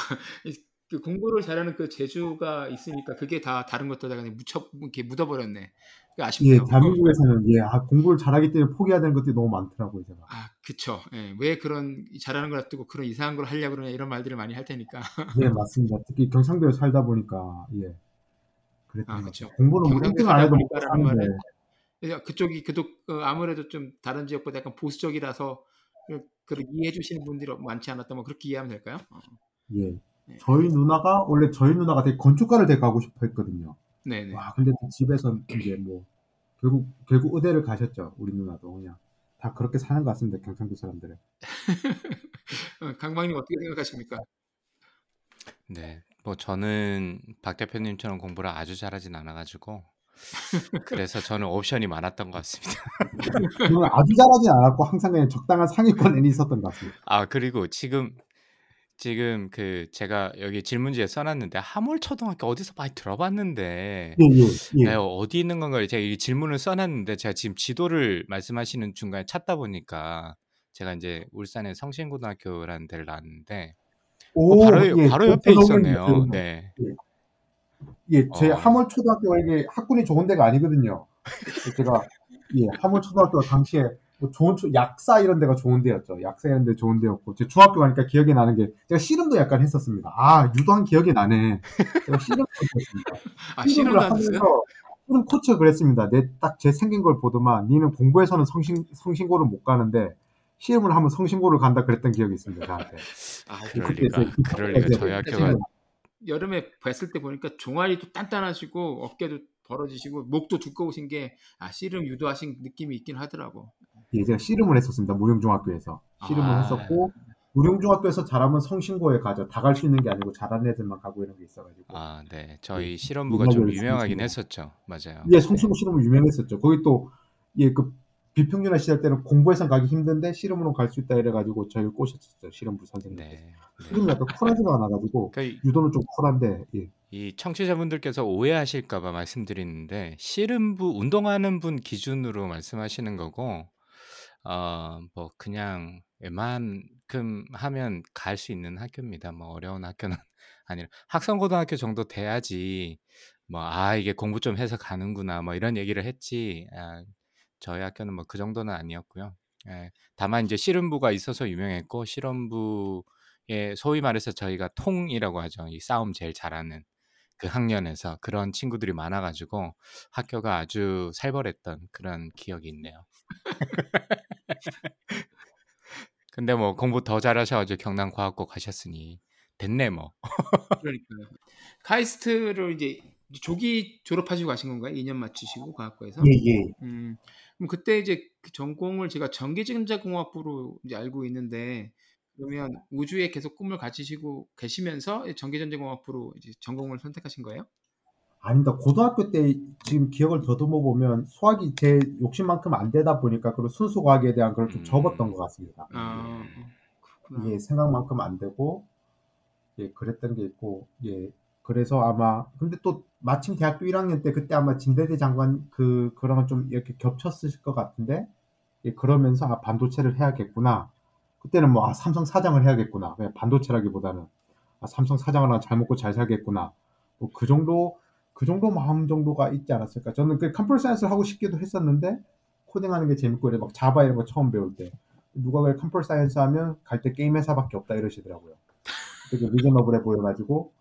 이- 그 공부를 잘하는 그 재주가 있으니까 그게 다 다른 것들에다 그냥 묻혀 이렇게 묻어버렸네. 그
예,
아쉽네요.
대한민국에서는 예, 아, 공부를 잘하기 때문에 포기해야 되는 것들이 너무 많더라고요, 제가.
아, 그쵸. 예, 왜 그런 잘하는 걸 놔두고 그런 이상한 걸 하려고 그러냐 이런 말들을 많이 할 테니까.
예, 맞습니다. 특히 경상도에 살다 보니까, 예. 그랬던
아.
같아요. 공부는 뭐
경상도에
1등 안 해도
보니까라는
사는데,
말은 그쪽이 그도 어, 아무래도 좀 다른 지역보다 약간 보수적이라서 그- 그걸 이해해 주시는 분들이 많지 않았다 뭐 그렇게 이해하면 될까요? 어,
예.
네.
저희 누나가, 원래 저희 누나가 되게 건축가를 되게 가고 싶어 했거든요.
네네.
와, 근데 또 집에서 이제 뭐, 결국, 결국 의대를 가셨죠. 우리 누나도 그냥. 다 그렇게 사는 것 같습니다. 경상도 사람들은.
어, 강박님 어떻게 생각하십니까?
네. 뭐 저는 박 대표님처럼 공부를 아주 잘하진 않아 가지고 그래서 저는 옵션이 많았던 것 같습니다.
아주 잘하진 않았고 항상 그냥 적당한 상위권 에 있었던 것 같습니다.
아 그리고 지금 지금 그 제가 여기 질문지에 써 놨는데 하몰초등학교 어디서 많이 들어봤는데
예, 예,
네,
예.
어디 있는 건가요? 제가 이 질문을 써 놨는데 제가 지금 지도를 말씀하시는 중간에 찾다 보니까 제가 인제 울산에 성신고등학교라는 데를 나왔는데 어
오,
바로
예.
바로
저
옆에 있었네요. 네.
예. 예, 제
어.
하몰초등학교가 이게 학군이 좋은 데가 아니거든요. 제가 예, 하몰초등학교가 당시에 뭐 좋은 초, 약사 이런 데가 좋은 데였죠. 약사 이런 데 좋은 데였고 제 중학교 가니까 기억이 나는 게 제가 씨름도 약간 했었습니다. 아, 유도한 기억이 나네. 제가 씨름 코치였습니다.
아,
씨름을
씨름도?
하면서 씨름 코치가 그랬습니다. 내 딱 제 생긴 걸 보더만 니는 공부에서는 성신 성신고를 못 가는데 씨름을 하면 성신고를 간다 그랬던 기억이 있습니다. 저한테.
아,
그때
그럴
제
리가.
기억에
그럴 리가.
이제
저희 학교가
씨름
여름에 뵀을 때 보니까 종아리도 단단하시고 어깨도 벌어지시고 목도 두꺼우신 게 아, 씨름 유도하신 느낌이 있긴 하더라고.
예, 제가 씨름을 했었습니다. 무령중학교에서. 씨름을
아.
했었고, 무령중학교에서 잘하면 성신고에 가죠. 다 갈 수 있는 게 아니고 잘하는 애들만 가고 이런 게 있어가지고.
아, 네.
예,
저희 실험부가 좀 유명하긴
성신고.
했었죠. 맞아요.
예,
네.
성신고 씨름은 유명했었죠. 거기 또, 예, 그, 비평준화 시절 때는 공부에선 가기 힘든데 씨름으로 갈 수 있다 이래가지고 저희를 꼬셨었죠. 씨름부 선생님께서.
네.
씨름이
네.
약간 쿨하지가 않아가지고,
그러니까 이-
유도는 좀 쿨한데, 예.
이 청취자분들께서 오해하실까 봐 말씀드리는데 씨름부 운동하는 분 기준으로 말씀하시는 거고 어, 뭐 그냥 웬만큼 하면 갈 수 있는 학교입니다. 뭐 어려운 학교는 아니라 학성고등학교 정도 돼야지 뭐 아 이게 공부 좀 해서 가는구나 뭐 이런 얘기를 했지 아, 저희 학교는 뭐 그 정도는 아니었고요. 예, 다만 이제 씨름부가 있어서 유명했고 씨름부에 소위 말해서 저희가 통이라고 하죠. 이 싸움 제일 잘하는 그 학년에서 그런 친구들이 많아가지고 학교가 아주 살벌했던 그런 기억이 있네요. 근데 뭐 공부 더 잘하셔가지고 경남 과학고 가셨으니 됐네 뭐.
그러니까요. 카이스트를 이제 조기 졸업하시고 가신 건가요? 2년 맞추시고 과학과에서?
예, 예.
음, 그럼 그때 이제 그 전공을 제가 전기전자공학부로 이제 알고 있는데 그러면 우주에 계속 꿈을 가지시고 계시면서 전기전자공학부로 이제 전공을 선택하신 거예요?
아닙니다. 고등학교 때 지금 기억을 더듬어 보면 수학이 제 욕심만큼 안 되다 보니까 그런 순수 과학에 대한 걸 좀 접었던
음,
것 같습니다.
아, 그렇구나.
이게 생각만큼 안 되고 예 그랬던 게 있고 예 그래서 아마 근데 또 마침 대학교 1학년 때 그때 아마 진대대 장관 그 그런 좀 이렇게 겹쳤을 것 같은데 예 그러면서 아 반도체를 해야겠구나 그때는 뭐 아 삼성 사장을 해야겠구나 그냥 반도체라기보다는 아 삼성 사장을 잘 먹고 잘 살겠구나 뭐 그 정도 그 정도 마음 정도가 있지 않았을까 저는 그 컴퓨터 사이언스를 하고 싶기도 했었는데 코딩하는 게 재밌고 이래 막 자바 이런 거 처음 배울 때 누가 그 computer science 하면 갈 때 게임 회사밖에 없다 이러시더라고요. 되게 reasonable해 보여가지고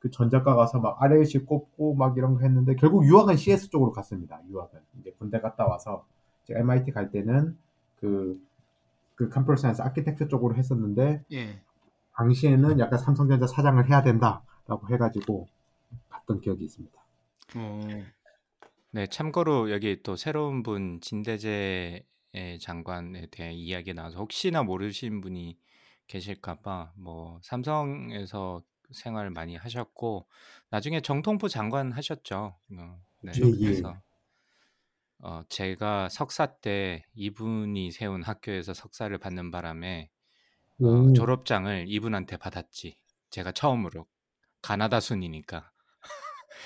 그 전자과 가서 막 RLC 꼽고 막 이런 거 했는데 결국 유학은 CS 쪽으로 갔습니다. 유학은 이제 군대 갔다 와서 이제 MIT 갈 때는 그, 그 computer science architecture 쪽으로 했었는데
예.
당시에는 약간 삼성전자 사장을 해야 된다라고 해가지고 갔던 기억이 있습니다.
어,
네, 참고로 여기 또 새로운 분 진대재 장관에 대한 이야기 나와서 혹시나 모르신 분이 계실까봐 뭐 삼성에서 생활 많이 하셨고 나중에 정통부 장관 하셨죠. 어, 네,
예, 예.
그래서 어, 제가 석사 때 이분이 세운 학교에서 석사를 받는 바람에 어,
오,
졸업장을 이분한테 받았지. 제가 처음으로 가나다 순이니까.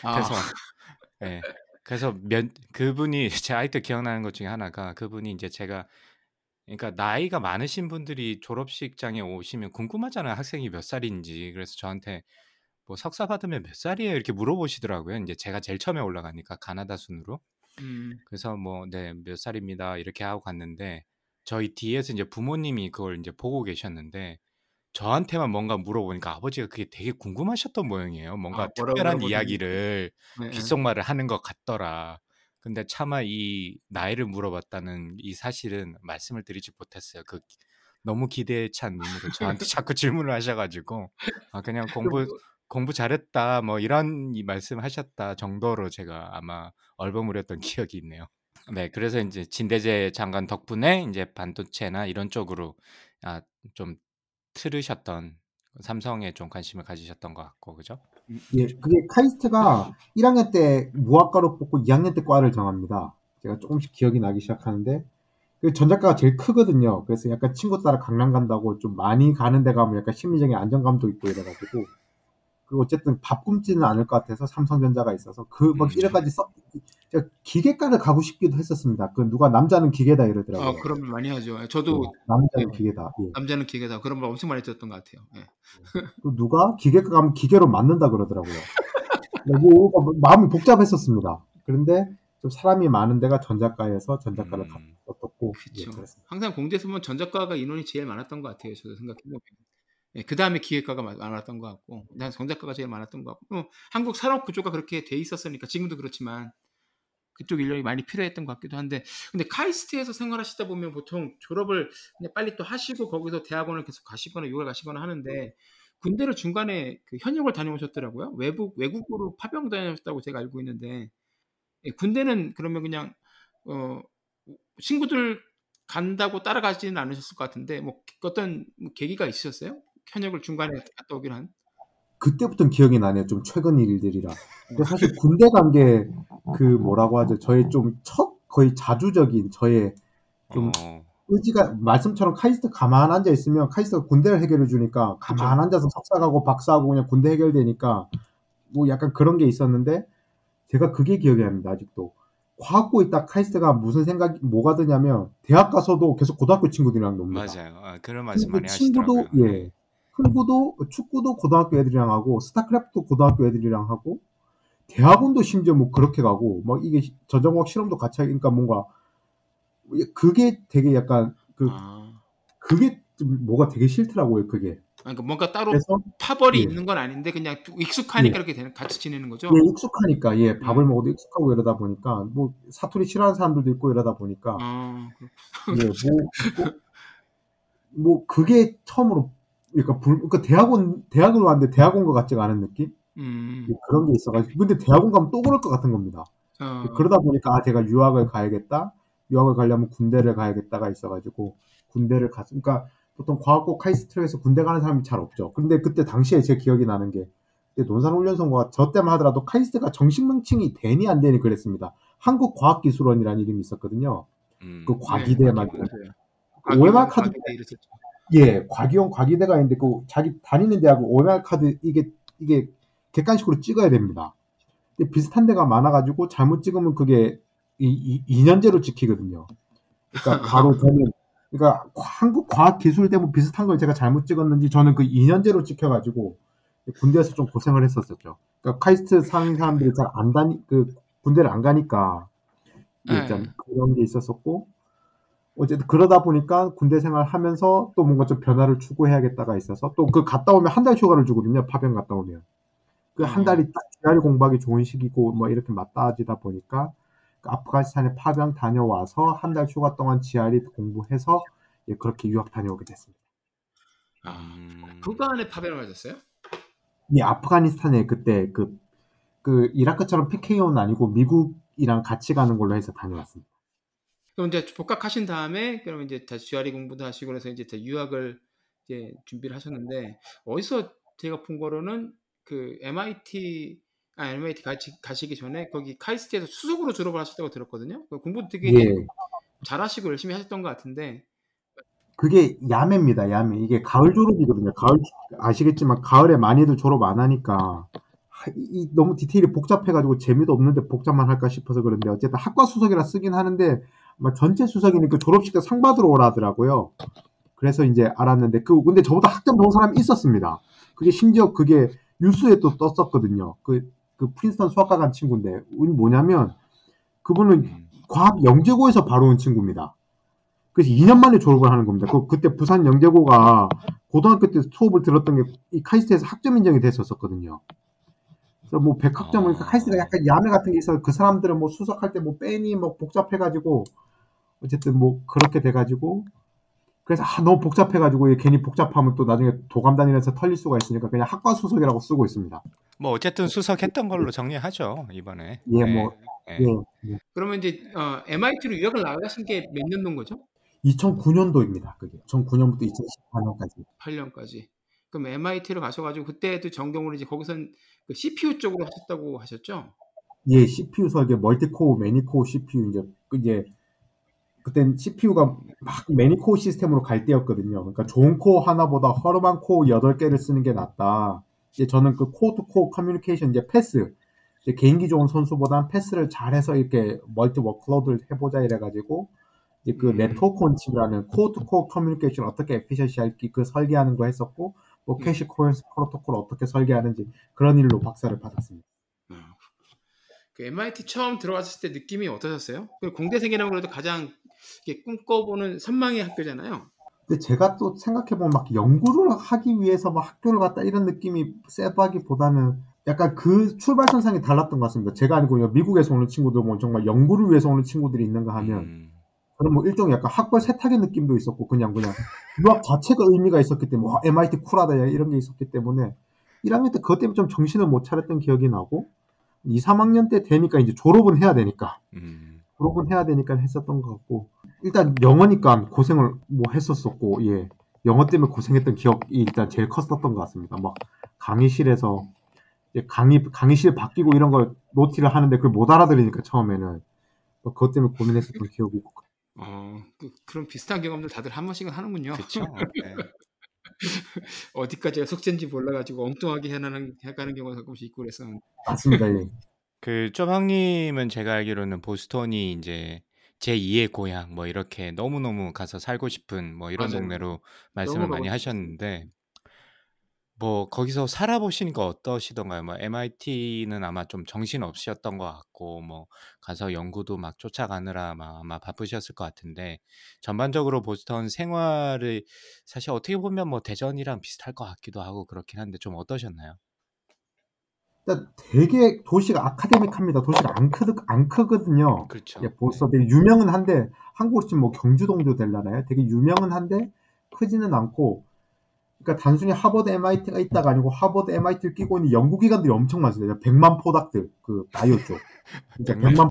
아,
그래서 예. 그래서 몇 그분이 제 아직도 기억나는 것 중에 하나가 그분이 이제 제가 그러니까 나이가 많으신 분들이 졸업식장에 오시면 궁금하잖아요. 학생이 몇 살인지. 그래서 저한테 뭐 석사 받으면 몇 살이에요? 이렇게 물어보시더라고요. 이제 제가 제일 처음에 올라가니까 가나다 순으로.
음,
그래서 뭐 네, 몇 살입니다. 이렇게 하고 갔는데 저희 뒤에서 이제 부모님이 그걸 이제 보고 계셨는데 저한테만 뭔가 물어보니까 아버지가 그게 되게 궁금하셨던 모양이에요. 뭔가
아, 뭐라고
특별한
물어보셨는지.
이야기를
네, 네.
귓속말을 하는 것 같더라. 근데 차마 이 나이를 물어봤다는 이 사실은 말씀을 드리지 못했어요. 그 기- 너무 기대에 찬 눈으로 저한테 자꾸 질문을 하셔 가지고 아 그냥 공부
뭐-
공부 잘했다 뭐 이런 이 말씀하셨다 정도로 제가 아마 얼버무렸던 기억이 있네요. 네, 그래서 이제 진대재 장관 덕분에 이제 반도체나 이런 쪽으로 아, 좀 틀으셨던 삼성에 좀 관심을 가지셨던 것 같고 그죠?
예, 그게 카이스트가 1학년 때 무학과로 뽑고 2학년 때 과를 정합니다. 제가 조금씩 기억이 나기 시작하는데 그 전작가가 제일 크거든요. 그래서 약간 친구 따라 강남 간다고 좀 많이 가는 데 가면 약간 심리적인 안정감도 있고 이래가지고 그 어쨌든 밥 굶지는 않을 것 같아서 삼성전자가 있어서 그막
음.
이래까지 썩 제가 기계과를 가고 싶기도 했었습니다. 그 누가 남자는 기계다 이러더라고요.
아, 그런 말 많이 하죠. 저도
예, 남자는
예.
기계다. 예.
남자는 기계다. 그런 말 엄청 많이 들었던 것 같아요. 예.
또 누가 기계과 가면 기계로 맞는다 그러더라고요. 뭐, 뭐, 마음이 복잡했었습니다. 그런데 좀 사람이 많은 데가 전작가에서 전작가를
음.
갔었고 예,
그렇죠. 항상 공대에서 보면 전작과가 인원이 제일 많았던 것 같아요. 저도 생각해보면. 예, 그 다음에 기획과가 마- 많았던 것 같고, 난 전작과가 제일 많았던 것 같고, 어, 한국 산업 구조가 그렇게 돼 있었으니까 지금도 그렇지만 그쪽 인력이 많이 필요했던 것 같기도 한데, 근데 카이스트에서 생활하시다 보면 보통 졸업을 그냥 빨리 또 하시고 거기서 대학원을 계속 가시거나 유학을 가시거나 하는데 군대를 중간에 그 현역을 다녀오셨더라고요. 외국 외국으로 파병 다녀오셨다고 제가 알고 있는데 예, 군대는 그러면 그냥 어, 친구들 간다고 따라가지는 않으셨을 것 같은데 뭐 어떤 뭐 계기가 있으셨어요? 현역을 중간에 갔다 오긴 한.
그때부터는 기억이 나네요. 좀 최근 일들이라. 근데 사실 군대 간 게 그 뭐라고 하죠. 저의 좀 첫 거의 자주적인 저의 좀
어,
의지가 말씀처럼 카이스트 가만 앉아 있으면 카이스트가 군대를 해결해 주니까 가만 앉아서 석사가고 박사하고 그냥 군대 해결되니까 뭐 약간 그런 게 있었는데 제가 그게 기억이 납니다. 아직도. 과학고 있다 카이스트가 무슨 생각이 뭐가 드냐면 대학 가서도 계속 고등학교 친구들이랑 놉니다.
맞아요. 아, 그런 말씀 많이
친구도
하시더라고요.
예 흥구도 축구도 고등학교 애들이랑 하고 스타크래프트 고등학교 애들이랑 하고 대학원도 심지어 뭐 그렇게 가고 막 이게 저정학 실험도 같이 하니까 뭔가 그게 되게 약간 그
아,
그게 좀 뭐가 되게 싫더라고요 그게
그러니까 뭔가 따로
그래서
파벌이
예.
있는 건 아닌데 그냥 익숙하니까
예.
이렇게 되는, 같이 지내는 거죠.
예, 익숙하니까 예 밥을
음.
먹어도 익숙하고 이러다 보니까 뭐 사투리 싫어하는 사람들도 있고 이러다 보니까
아,
예뭐 뭐, 뭐 그게 처음으로 그러니까 불, 그러니까 대학원 대학을 왔는데 대학원 것 같지가 않은 느낌
음,
예, 그런 게 있어가지고 근데 대학원 가면 또 그럴 것 같은 겁니다.
어,
그러다 보니까 아 제가 유학을 가야겠다. 유학을 가려면 군대를 가야겠다가 있어가지고 군대를 갔. 그러니까 보통 과학고 카이스트에서 군대 가는 사람이 잘 없죠. 근데 그때 당시에 제 기억이 나는 게 그때 논산훈련소가 저 때만 하더라도 카이스트가 정식 명칭이 되니 안 되니 그랬습니다. 한국과학기술원이라는 이름이 있었거든요.
음.
그 과기대
네,
막
맞아요.
OMR 카드. 예 과기원 과기대가 있는데 그 자기 다니는 대학을 OMR 카드 이게 이게 객관식으로 찍어야 됩니다. 근데 비슷한 데가 많아가지고 잘못 찍으면 그게 이, 이, 2년제로 찍히거든요. 그러니까 바로 저는 그러니까 한국 과학 기술대 뭐 비슷한 걸 제가 잘못 찍었는지 저는 그 2년제로 찍혀가지고 군대에서 좀 고생을 했었었죠. 그러니까 카이스트 사는 사람들이 잘 안 다니 그 군대를 안 가니까
네.
그런 게 있었었고 어쨌든 그러다 보니까 군대 생활하면서 또 뭔가 좀 변화를 추구해야겠다가 있어서 또 그 갔다 오면 한 달 휴가를 주거든요. 파병 갔다 오면 그한
어.
달이 딱 GR 공부하기 좋은 시기고 뭐 이렇게 맞닿아지다 보니까 그 아프가니스탄에 파병 다녀와서 한 달 휴가 동안 GRE 공부해서 예, 그렇게 유학 다녀오게 됐습니다.
아,
음.
그거 안에 파병을 하셨어요?
이 아프가니스탄에 그때 그, 그 이라크처럼 PKO는 아니고 미국이랑 같이 가는 걸로 해서 다녀왔습니다.
그럼 이제 복학하신 다음에 그럼 이제 다시 GRE 공부도 하시고 그래서 이제 다 유학을 이제 준비를 하셨는데 어디서 제가 본 거로는 그 MIT 아 MIT 가시, 가시기 전에 거기 카이스트에서 수석으로 졸업을 하셨다고 들었거든요. 그 공부 되게
예.
잘하시고 열심히 하셨던 것 같은데
그게 야매입니다, 야매. 이게 가을 졸업이거든요. 가을, 아시겠지만, 가을에 많이들 졸업 안 하니까, 이 너무 디테일이 복잡해가지고 재미도 없는데 복잡만 할까 싶어서 그런데, 어쨌든 학과 수석이라 쓰긴 하는데, 아마 전체 수석이니까 졸업식 때 상 받으러 오라 하더라고요. 그래서 이제 알았는데, 그, 근데 저보다 학점 좋은 사람이 있었습니다. 그게 심지어 그게 뉴스에 또 떴었거든요. 그, 그 프린스턴 수학과 간 친구인데, 뭐냐면, 그분은
음.
과학 영재고에서 바로 온 친구입니다. 그래서 2년 만에 졸업을 하는 겁니다. 그, 그때 부산 영재고가 고등학교 때 수업을 들었던 게 이 카이스트에서 학점 인정이 됐었거든요. 그래서 뭐 100학점, 그러니까
아.
카이스트가 약간 야매 같은 게 있어서 그 사람들은 뭐 수석할 때 뭐 빼니 뭐 복잡해가지고 어쨌든 뭐 그렇게 돼가지고 그래서 아, 너무 복잡해가지고 괜히 복잡하면 또 나중에 도감 다니면서 털릴 수가 있으니까 그냥 학과 수석이라고 쓰고 있습니다.
뭐 어쨌든 수석했던 걸로 정리하죠 이번에.
예,
네.
뭐,
네.
예, 예.
그러면 이제 어, MIT로 유학을 나가신 게 몇 년도인 거죠?
2009년도입니다. 그게 2009년부터 2014년까지.
8년까지. 그럼 MIT로 가셔가지고 그때도 전공으로 이제 거기선 그 CPU 쪽으로 하셨다고 하셨죠?
예, CPU 설계, multi-core, many-core CPU 이제 그 이제 그땐 CPU가 막 many-core 시스템으로 갈 때였거든요. 그러니까 좋은 core 하나보다 허름한 core 8개를 쓰는 게 낫다. 이제 저는 그 core-to-core communication 이제 패스 이제 개인기 좋은 선수보단 패스를 잘해서 이렇게 multi workload를 해보자 이래가지고 이제 그
음.
network-on-chip이라는 core-to-core communication 어떻게 efficiency 할지 그 설계하는 거 했었고 뭐
음.
cache coherence protocol 어떻게 설계하는지 그런 일로 박사를 받았습니다.
어. 그 MIT 처음 들어갔을 때 느낌이 어떠셨어요? 그 공대생이라고 그래도 가장 이렇게 꿈꿔보는 선망의 학교잖아요.
근데 제가 또 생각해보면 막 연구를 하기 위해서 막 학교를 갔다 이런 느낌이 세다기보다는 약간 그 출발선상이 달랐던 것 같습니다. 제가 아니고 미국에서 오는 친구들 뭐 정말 연구를 위해서 오는 친구들이 있는가 하면
음,
저는 뭐 일종의 약간 학벌 세탁의 느낌도 있었고 그냥 그냥 유학 자체가 의미가 있었기 때문에 와 MIT 쿨하다 야, 이런 게 있었기 때문에 1학년 때 그것 때문에 좀 정신을 못 차렸던 기억이 나고 2, 3학년 때 되니까 이제 졸업은 해야 되니까.
음,
졸업은 해야 되니까 했었던 것 같고. 일단 영어니까 고생을 뭐 했었었고 예. 영어 때문에 고생했던 기억이 일단 제일 컸었던 것 같습니다. 막 강의실에서 이제 강의 강의실 바뀌고 이런 걸 노티를 하는데 그걸 못 알아들으니까 처음에는. 뭐 그것 때문에 고민했었던 기억이 있고.
어, 그, 런 비슷한 경험들 다들 한 번씩은 하는군요.
그쵸. 네.
어디까지가 숙제인지 몰라가지고 엉뚱하게 해나는 해가는 경우가 가끔씩 있고 그래서
맞습니다 예.
그 쪼박님은 제가 알기로는 보스턴이 이제 제 2의 고향 뭐 이렇게 너무 너무 가서 살고 싶은 뭐 이런
맞아요.
동네로 말씀을 많이 하셨는데 뭐 거기서 살아보시니까 어떠시던가요? 뭐 MIT는 아마 좀 정신 없으셨던 것 같고 뭐 가서 연구도 막 쫓아가느라 막 아마 바쁘셨을 것 같은데 전반적으로 보스턴 생활을 사실 어떻게 보면 뭐 대전이랑 비슷할 것 같기도 하고 그렇긴 한데 좀 어떠셨나요?
일단 되게 도시가 아카데믹합니다 도시가 안, 크, 안 크거든요
그렇죠.
예, 벌써 되게 유명은 한데 한국으로 치면 뭐 경주동도 되려나요? 되게 유명은 한데 크지는 않고 그러니까 단순히 하버드 MIT가 있다가 아니고 하버드 MIT를 끼고 있는 연구기관들이 엄청 많습니다. 100만 포닥들 그 바이오 쪽. 진짜 100만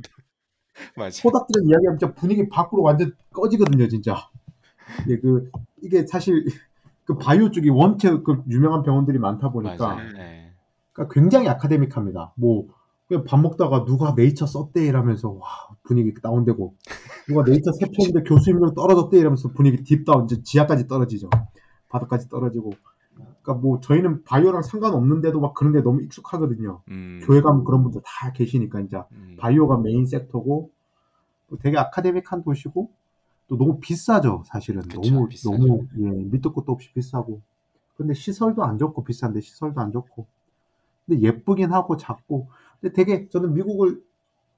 맞아.
포닥들은 이야기하면 진짜 분위기 밖으로 완전 꺼지거든요, 진짜. 예, 그 이게 사실 그 바이오 쪽이 원체 그 유명한 병원들이 많다 보니까.
네.
그러니까 굉장히 academic합니다. 뭐 그냥 밥 먹다가 누가 네이처 썼대 이러면서 와 분위기 다운되고 누가 네이처 세 편인데 교수님들 떨어졌대 이러면서 분위기 deep down 이제 지하까지 떨어지죠. 바닥까지 떨어지고. 그러니까 뭐 저희는 바이오랑 상관없는데도 막 그런 데 너무 익숙하거든요.
음,
교회 가면 그런 분들 다 계시니까 이제
음,
바이오가 main sector고 또 되게 academic한 도시고 또 너무 비싸죠 사실은.
그쵸,
너무
비싸죠.
너무 예, 밑도 끝도 없이 비싸고. 근데 시설도 안 좋고 비싼데 시설도 안 좋고. 근데 예쁘긴 하고 작고. 근데 되게 저는 미국을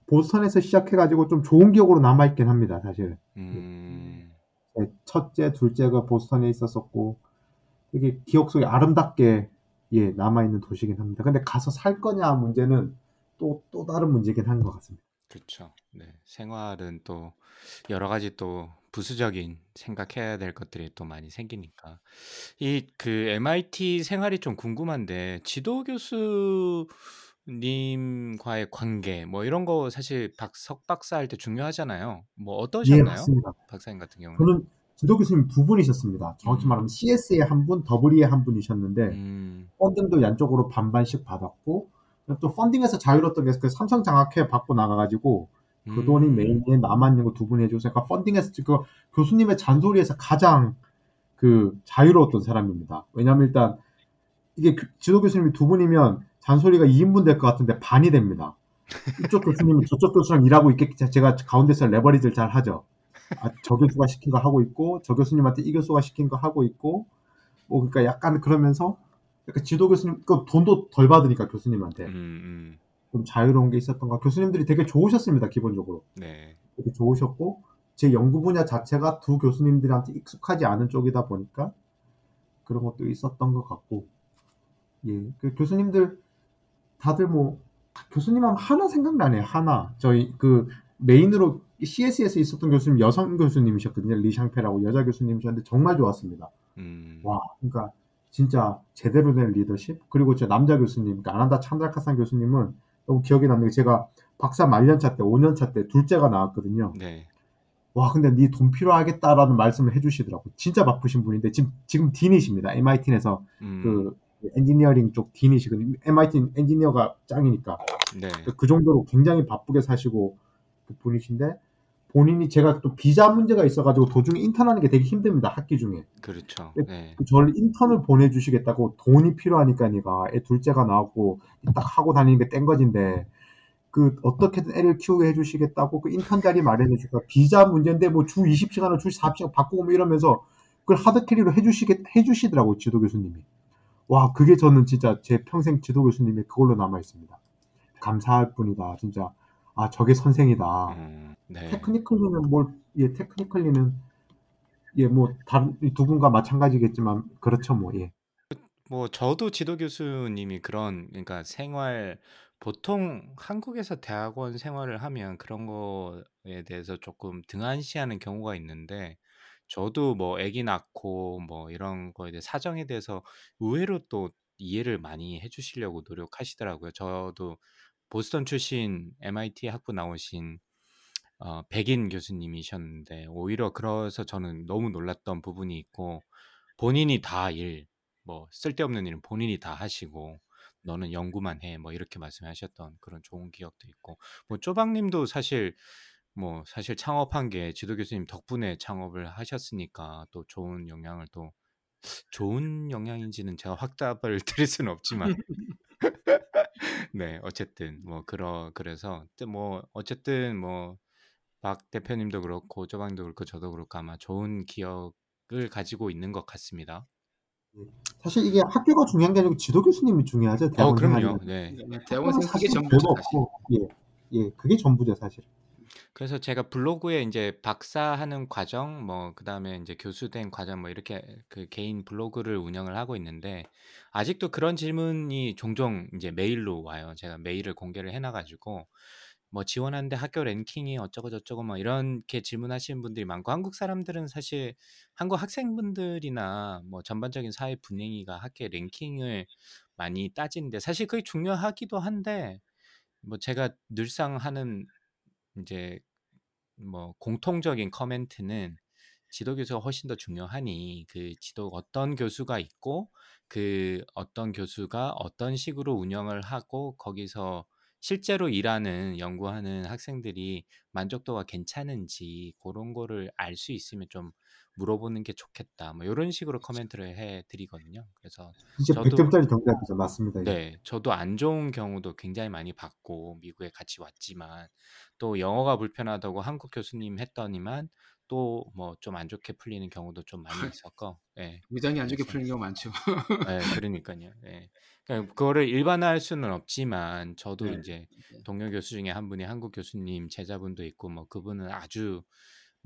보스턴에서 시작해가지고 좀 좋은 기억으로 남아있긴 합니다 사실
음,
네, 첫째 둘째가 보스턴에 있었었고 되게 기억 속에 아름답게 예 남아있는 도시긴 합니다 근데 가서 살 거냐 문제는 또 또 다른 문제긴 한 것 같습니다.
그렇죠. 네. 생활은 또 여러 가지 또 부수적인 생각해야 될 것들이 또 많이 생기니까. 이 그 MIT 생활이 좀 궁금한데 지도 교수님과의 관계 뭐 이런 거 사실 박 석 박사 할 때 중요하잖아요. 뭐
예,
어떠셨나요?
맞습니다.
박사님 같은 경우는?
저는 지도 교수님 두 분이셨습니다. 정확히
음.
말하면 CS에 한 분, 더블이에 한 분이셨는데
음,
펀딩도 양쪽으로 반반씩 받았고 또 펀딩에서 자유로웠던 게 그 삼성 장학회 받고 나가가지고 그 돈이
음,
메인에 남아있는 거 두분 해줘서 그러니까 펀딩에서 그 교수님의 잔소리에서 가장 그 자유로웠던 사람입니다. 왜냐하면 일단 이게 그- 지도 교수님이 두 분이면 잔소리가 2인분 될 것 같은데 반이 됩니다. 이쪽 교수님은 저쪽 교수랑 일하고 있겠지. 제가 가운데서 레버리지를 잘 하죠. 아, 저 교수가 시킨 거 하고 있고, 저 교수님한테 이 교수가 시킨 거 하고 있고, 뭐, 그러니까 약간 그러면서, 약간 지도 교수님, 그 돈도 덜 받으니까 교수님한테.
음, 음,
좀 자유로운 게 있었던 가 교수님들이 되게 좋으셨습니다, 기본적으로.
네.
되게 좋으셨고, 제 연구 분야 자체가 두 교수님들한테 익숙하지 않은 쪽이다 보니까, 그런 것도 있었던 것 같고, 예, 그 교수님들, 다들 뭐, 교수님 하면 하나 생각나네요, 하나. 저희 그 메인으로 CS에서 있었던 교수님 여성 교수님이셨거든요. 리샹페라고 여자 교수님이셨는데 정말 좋았습니다.
음,
와, 그러니까 진짜 제대로 된 리더십. 그리고 제 남자 교수님, 그러니까 아난다 찬드라카산 교수님은 너무 기억에 남는 게 제가 박사 말년차 때, 5년차 때 둘째가 나왔거든요.
네.
와 근데 네 돈 필요하겠다라는 말씀을 해주시더라고. 진짜 바쁘신 분인데 지금 지금 딘이십니다. MIT에서
음.
그 엔지니어링 쪽 딘이시거든요. MIT 엔지니어가 짱이니까
네.
그 정도로 굉장히 바쁘게 사시고 그 분이신데 본인이 제가 또 비자 문제가 있어가지고 도중에 인턴하는 게 되게 힘듭니다. 학기 중에.
그렇죠.
네.
네.
그 저를 인턴을 보내주시겠다고 돈이 필요하니까 니가 애 둘째가 나왔고 딱 하고 다니는 게 땡거진데 그 어떻게든 애를 키우게 해주시겠다고 그 인턴 자리 마련해 주니까 비자 문제인데 뭐 주 20시간을 주 40시간 바꾸고 뭐 이러면서 그걸 하드캐리로 해주시게 해주시더라고 지도 교수님이 와 그게 저는 진짜 제 평생 지도 교수님이 그걸로 남아 있습니다 감사할 뿐이다 진짜 아 저게 선생이다
음, 네.
테크니컬리는 뭘 예 테크니컬리는 예 뭐 다른 이두 분과 마찬가지겠지만 그렇죠 뭐 예
뭐 저도 지도 교수님이 그런 그러니까 생활 보통 한국에서 대학원 생활을 하면 그런 거에 대해서 조금 등한시하는 경우가 있는데 저도 뭐 아기 낳고 뭐 이런 거에 대해 사정에 대해서 의외로 또 이해를 많이 해주시려고 노력하시더라고요. 저도 보스턴 출신 MIT 학부 나오신 어, 백인 교수님이셨는데 오히려 그래서 저는 너무 놀랐던 부분이 있고 본인이 다 일, 뭐 쓸데없는 일은 본인이 다 하시고 너는 연구만 해, 뭐 이렇게 말씀하셨던 그런 좋은 기억도 있고 뭐 쪼박님도 사실 뭐 사실 창업한 게 지도 교수님 덕분에 창업을 하셨으니까 또 좋은 영향을 또 좋은 영향인지는 제가 확답을 드릴 수는 없지만 네 어쨌든 뭐 그러 그래서 뭐 어쨌든 뭐 박 대표님도 그렇고 쪼박님도 그렇고 저도 그렇고 아마 좋은 기억을 가지고 있는 것 같습니다.
사실 이게 학교가 중요한 게 아니고 지도 교수님이 중요하죠.
어
대학원
그럼요.
생활이.
네.
네, 대학원생 그게
사실
전부죠.
없고 예, 예, 그게 전부죠 사실.
그래서 제가 블로그에 이제 박사하는 과정 뭐 그다음에 이제 교수된 과정 뭐 이렇게 그 개인 블로그를 운영을 하고 있는데 아직도 그런 질문이 종종 이제 메일로 와요. 제가 메일을 공개를 해 놔 가지고 뭐 지원하는데 학교 랭킹이 어쩌고 저쩌고 뭐 이렇게 질문하시는 분들이 많고 한국 사람들은 사실 한국 학생분들이나 뭐 전반적인 사회 분위기가 학교 랭킹을 많이 따지는데 사실 그게 중요하기도 한데 뭐 제가 늘상 하는 이제 뭐 공통적인 커멘트는 지도 교수가 훨씬 더 중요하니 그 지도 어떤 교수가 있고 그 어떤 교수가 어떤 식으로 운영을 하고 거기서 실제로 일하는 연구하는 학생들이 만족도가 괜찮은지 그런 거를 알 수 있으면 좀 물어보는 게 좋겠다. 뭐 이런 식으로 코멘트를 해 드리거든요. 그래서
이제
저도
100점짜리 정답이죠. 맞습니다. 예.
네, 저도 안 좋은 경우도 굉장히 많이 봤고 미국에 같이 왔지만 또 영어가 불편하다고 한국 교수님 했더니만 또 뭐 좀 안 좋게 풀리는 경우도 좀 많이 있었고, 예.
의장이 안 좋게 풀리는 경우 많죠.
예, 그러니까요. 예. 그러니까 그거를 일반화할 수는 없지만 저도
네.
이제 동료 교수 중에 한 분이 한국 교수님 제자분도 있고 뭐 그분은 아주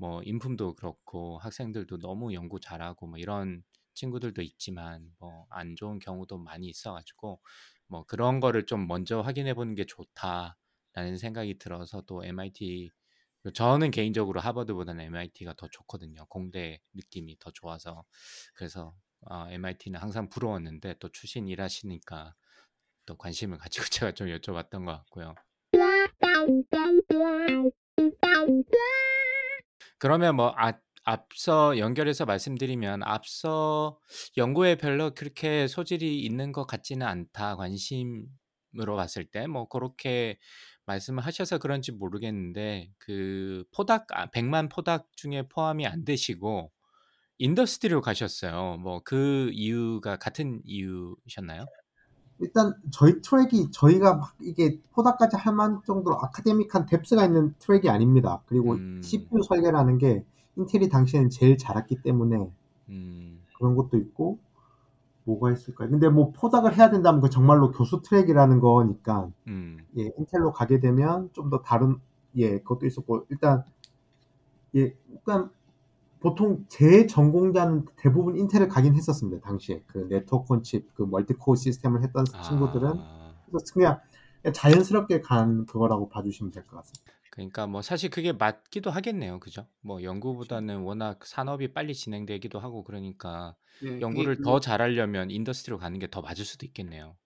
뭐 인품도 그렇고 학생들도 너무 연구 잘하고 뭐 이런 친구들도 있지만 뭐 안 좋은 경우도 많이 있어가지고 뭐 그런 거를 좀 먼저 확인해 보는 게 좋다라는 생각이 들어서 또 MIT 저는 개인적으로 하버드보다는 MIT가 더 좋거든요. 공대 느낌이 더 좋아서 그래서 아, MIT는 항상 부러웠는데 또 출신 일하시니까 또 관심을 가지고 제가 좀 여쭤봤던 것 같고요. 그러면 뭐 아, 앞서 연결해서 말씀드리면 앞서 연구에 별로 그렇게 소질이 있는 것 같지는 않다 관심으로 봤을 때 뭐 그렇게 말씀을 하셔서 그런지 모르겠는데 그 postdoc 아, 100만 postdoc 중에 포함이 안 되시고 industry로 가셨어요. 뭐 그 이유가 같은 이유셨나요?
일단 저희 트랙이 저희가 막 이게 postdoc까지 할 만한 정도로 academic한 depth가 있는 트랙이 아닙니다. 그리고
음.
CPU 설계라는 게 인텔이 당시에는 제일 잘했기 때문에
음.
그런 것도 있고 뭐가 있을까요? 근데 뭐 postdoc을 해야 된다면 그 정말로 교수 트랙이라는 거니까
음.
예, 인텔로 가게 되면 좀 더 다른 예, 그것도 있었고 일단 예, 일단 보통 제 전공자는 대부분 인텔을 가긴 했었습니다. 당시에 그 네트워크 칩, 그 multi-core 시스템을 했던 친구들은
아.
그래서 그냥 자연스럽게 간 그거라고 봐주시면 될 것 같습니다.
그러니까 뭐 사실 그게 맞기도 하겠네요. 그죠? 뭐 연구보다는 워낙 산업이 빨리 진행되기도 하고 그러니까
예, 그게
연구를
그-
더 잘하려면 industry로 가는 게 더 맞을 수도 있겠네요.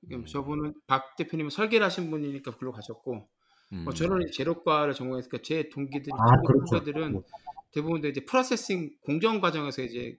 그러니까
음.
저분은 박 대표님은 설계를 하신 분이니까 글로 가셨고 뭐
음.
저는 이제 재료과를 전공했으니까 제 동기들이
아,
친구
그렇죠. 네.
대부분 다 이제 processing 공정 과정에서 이제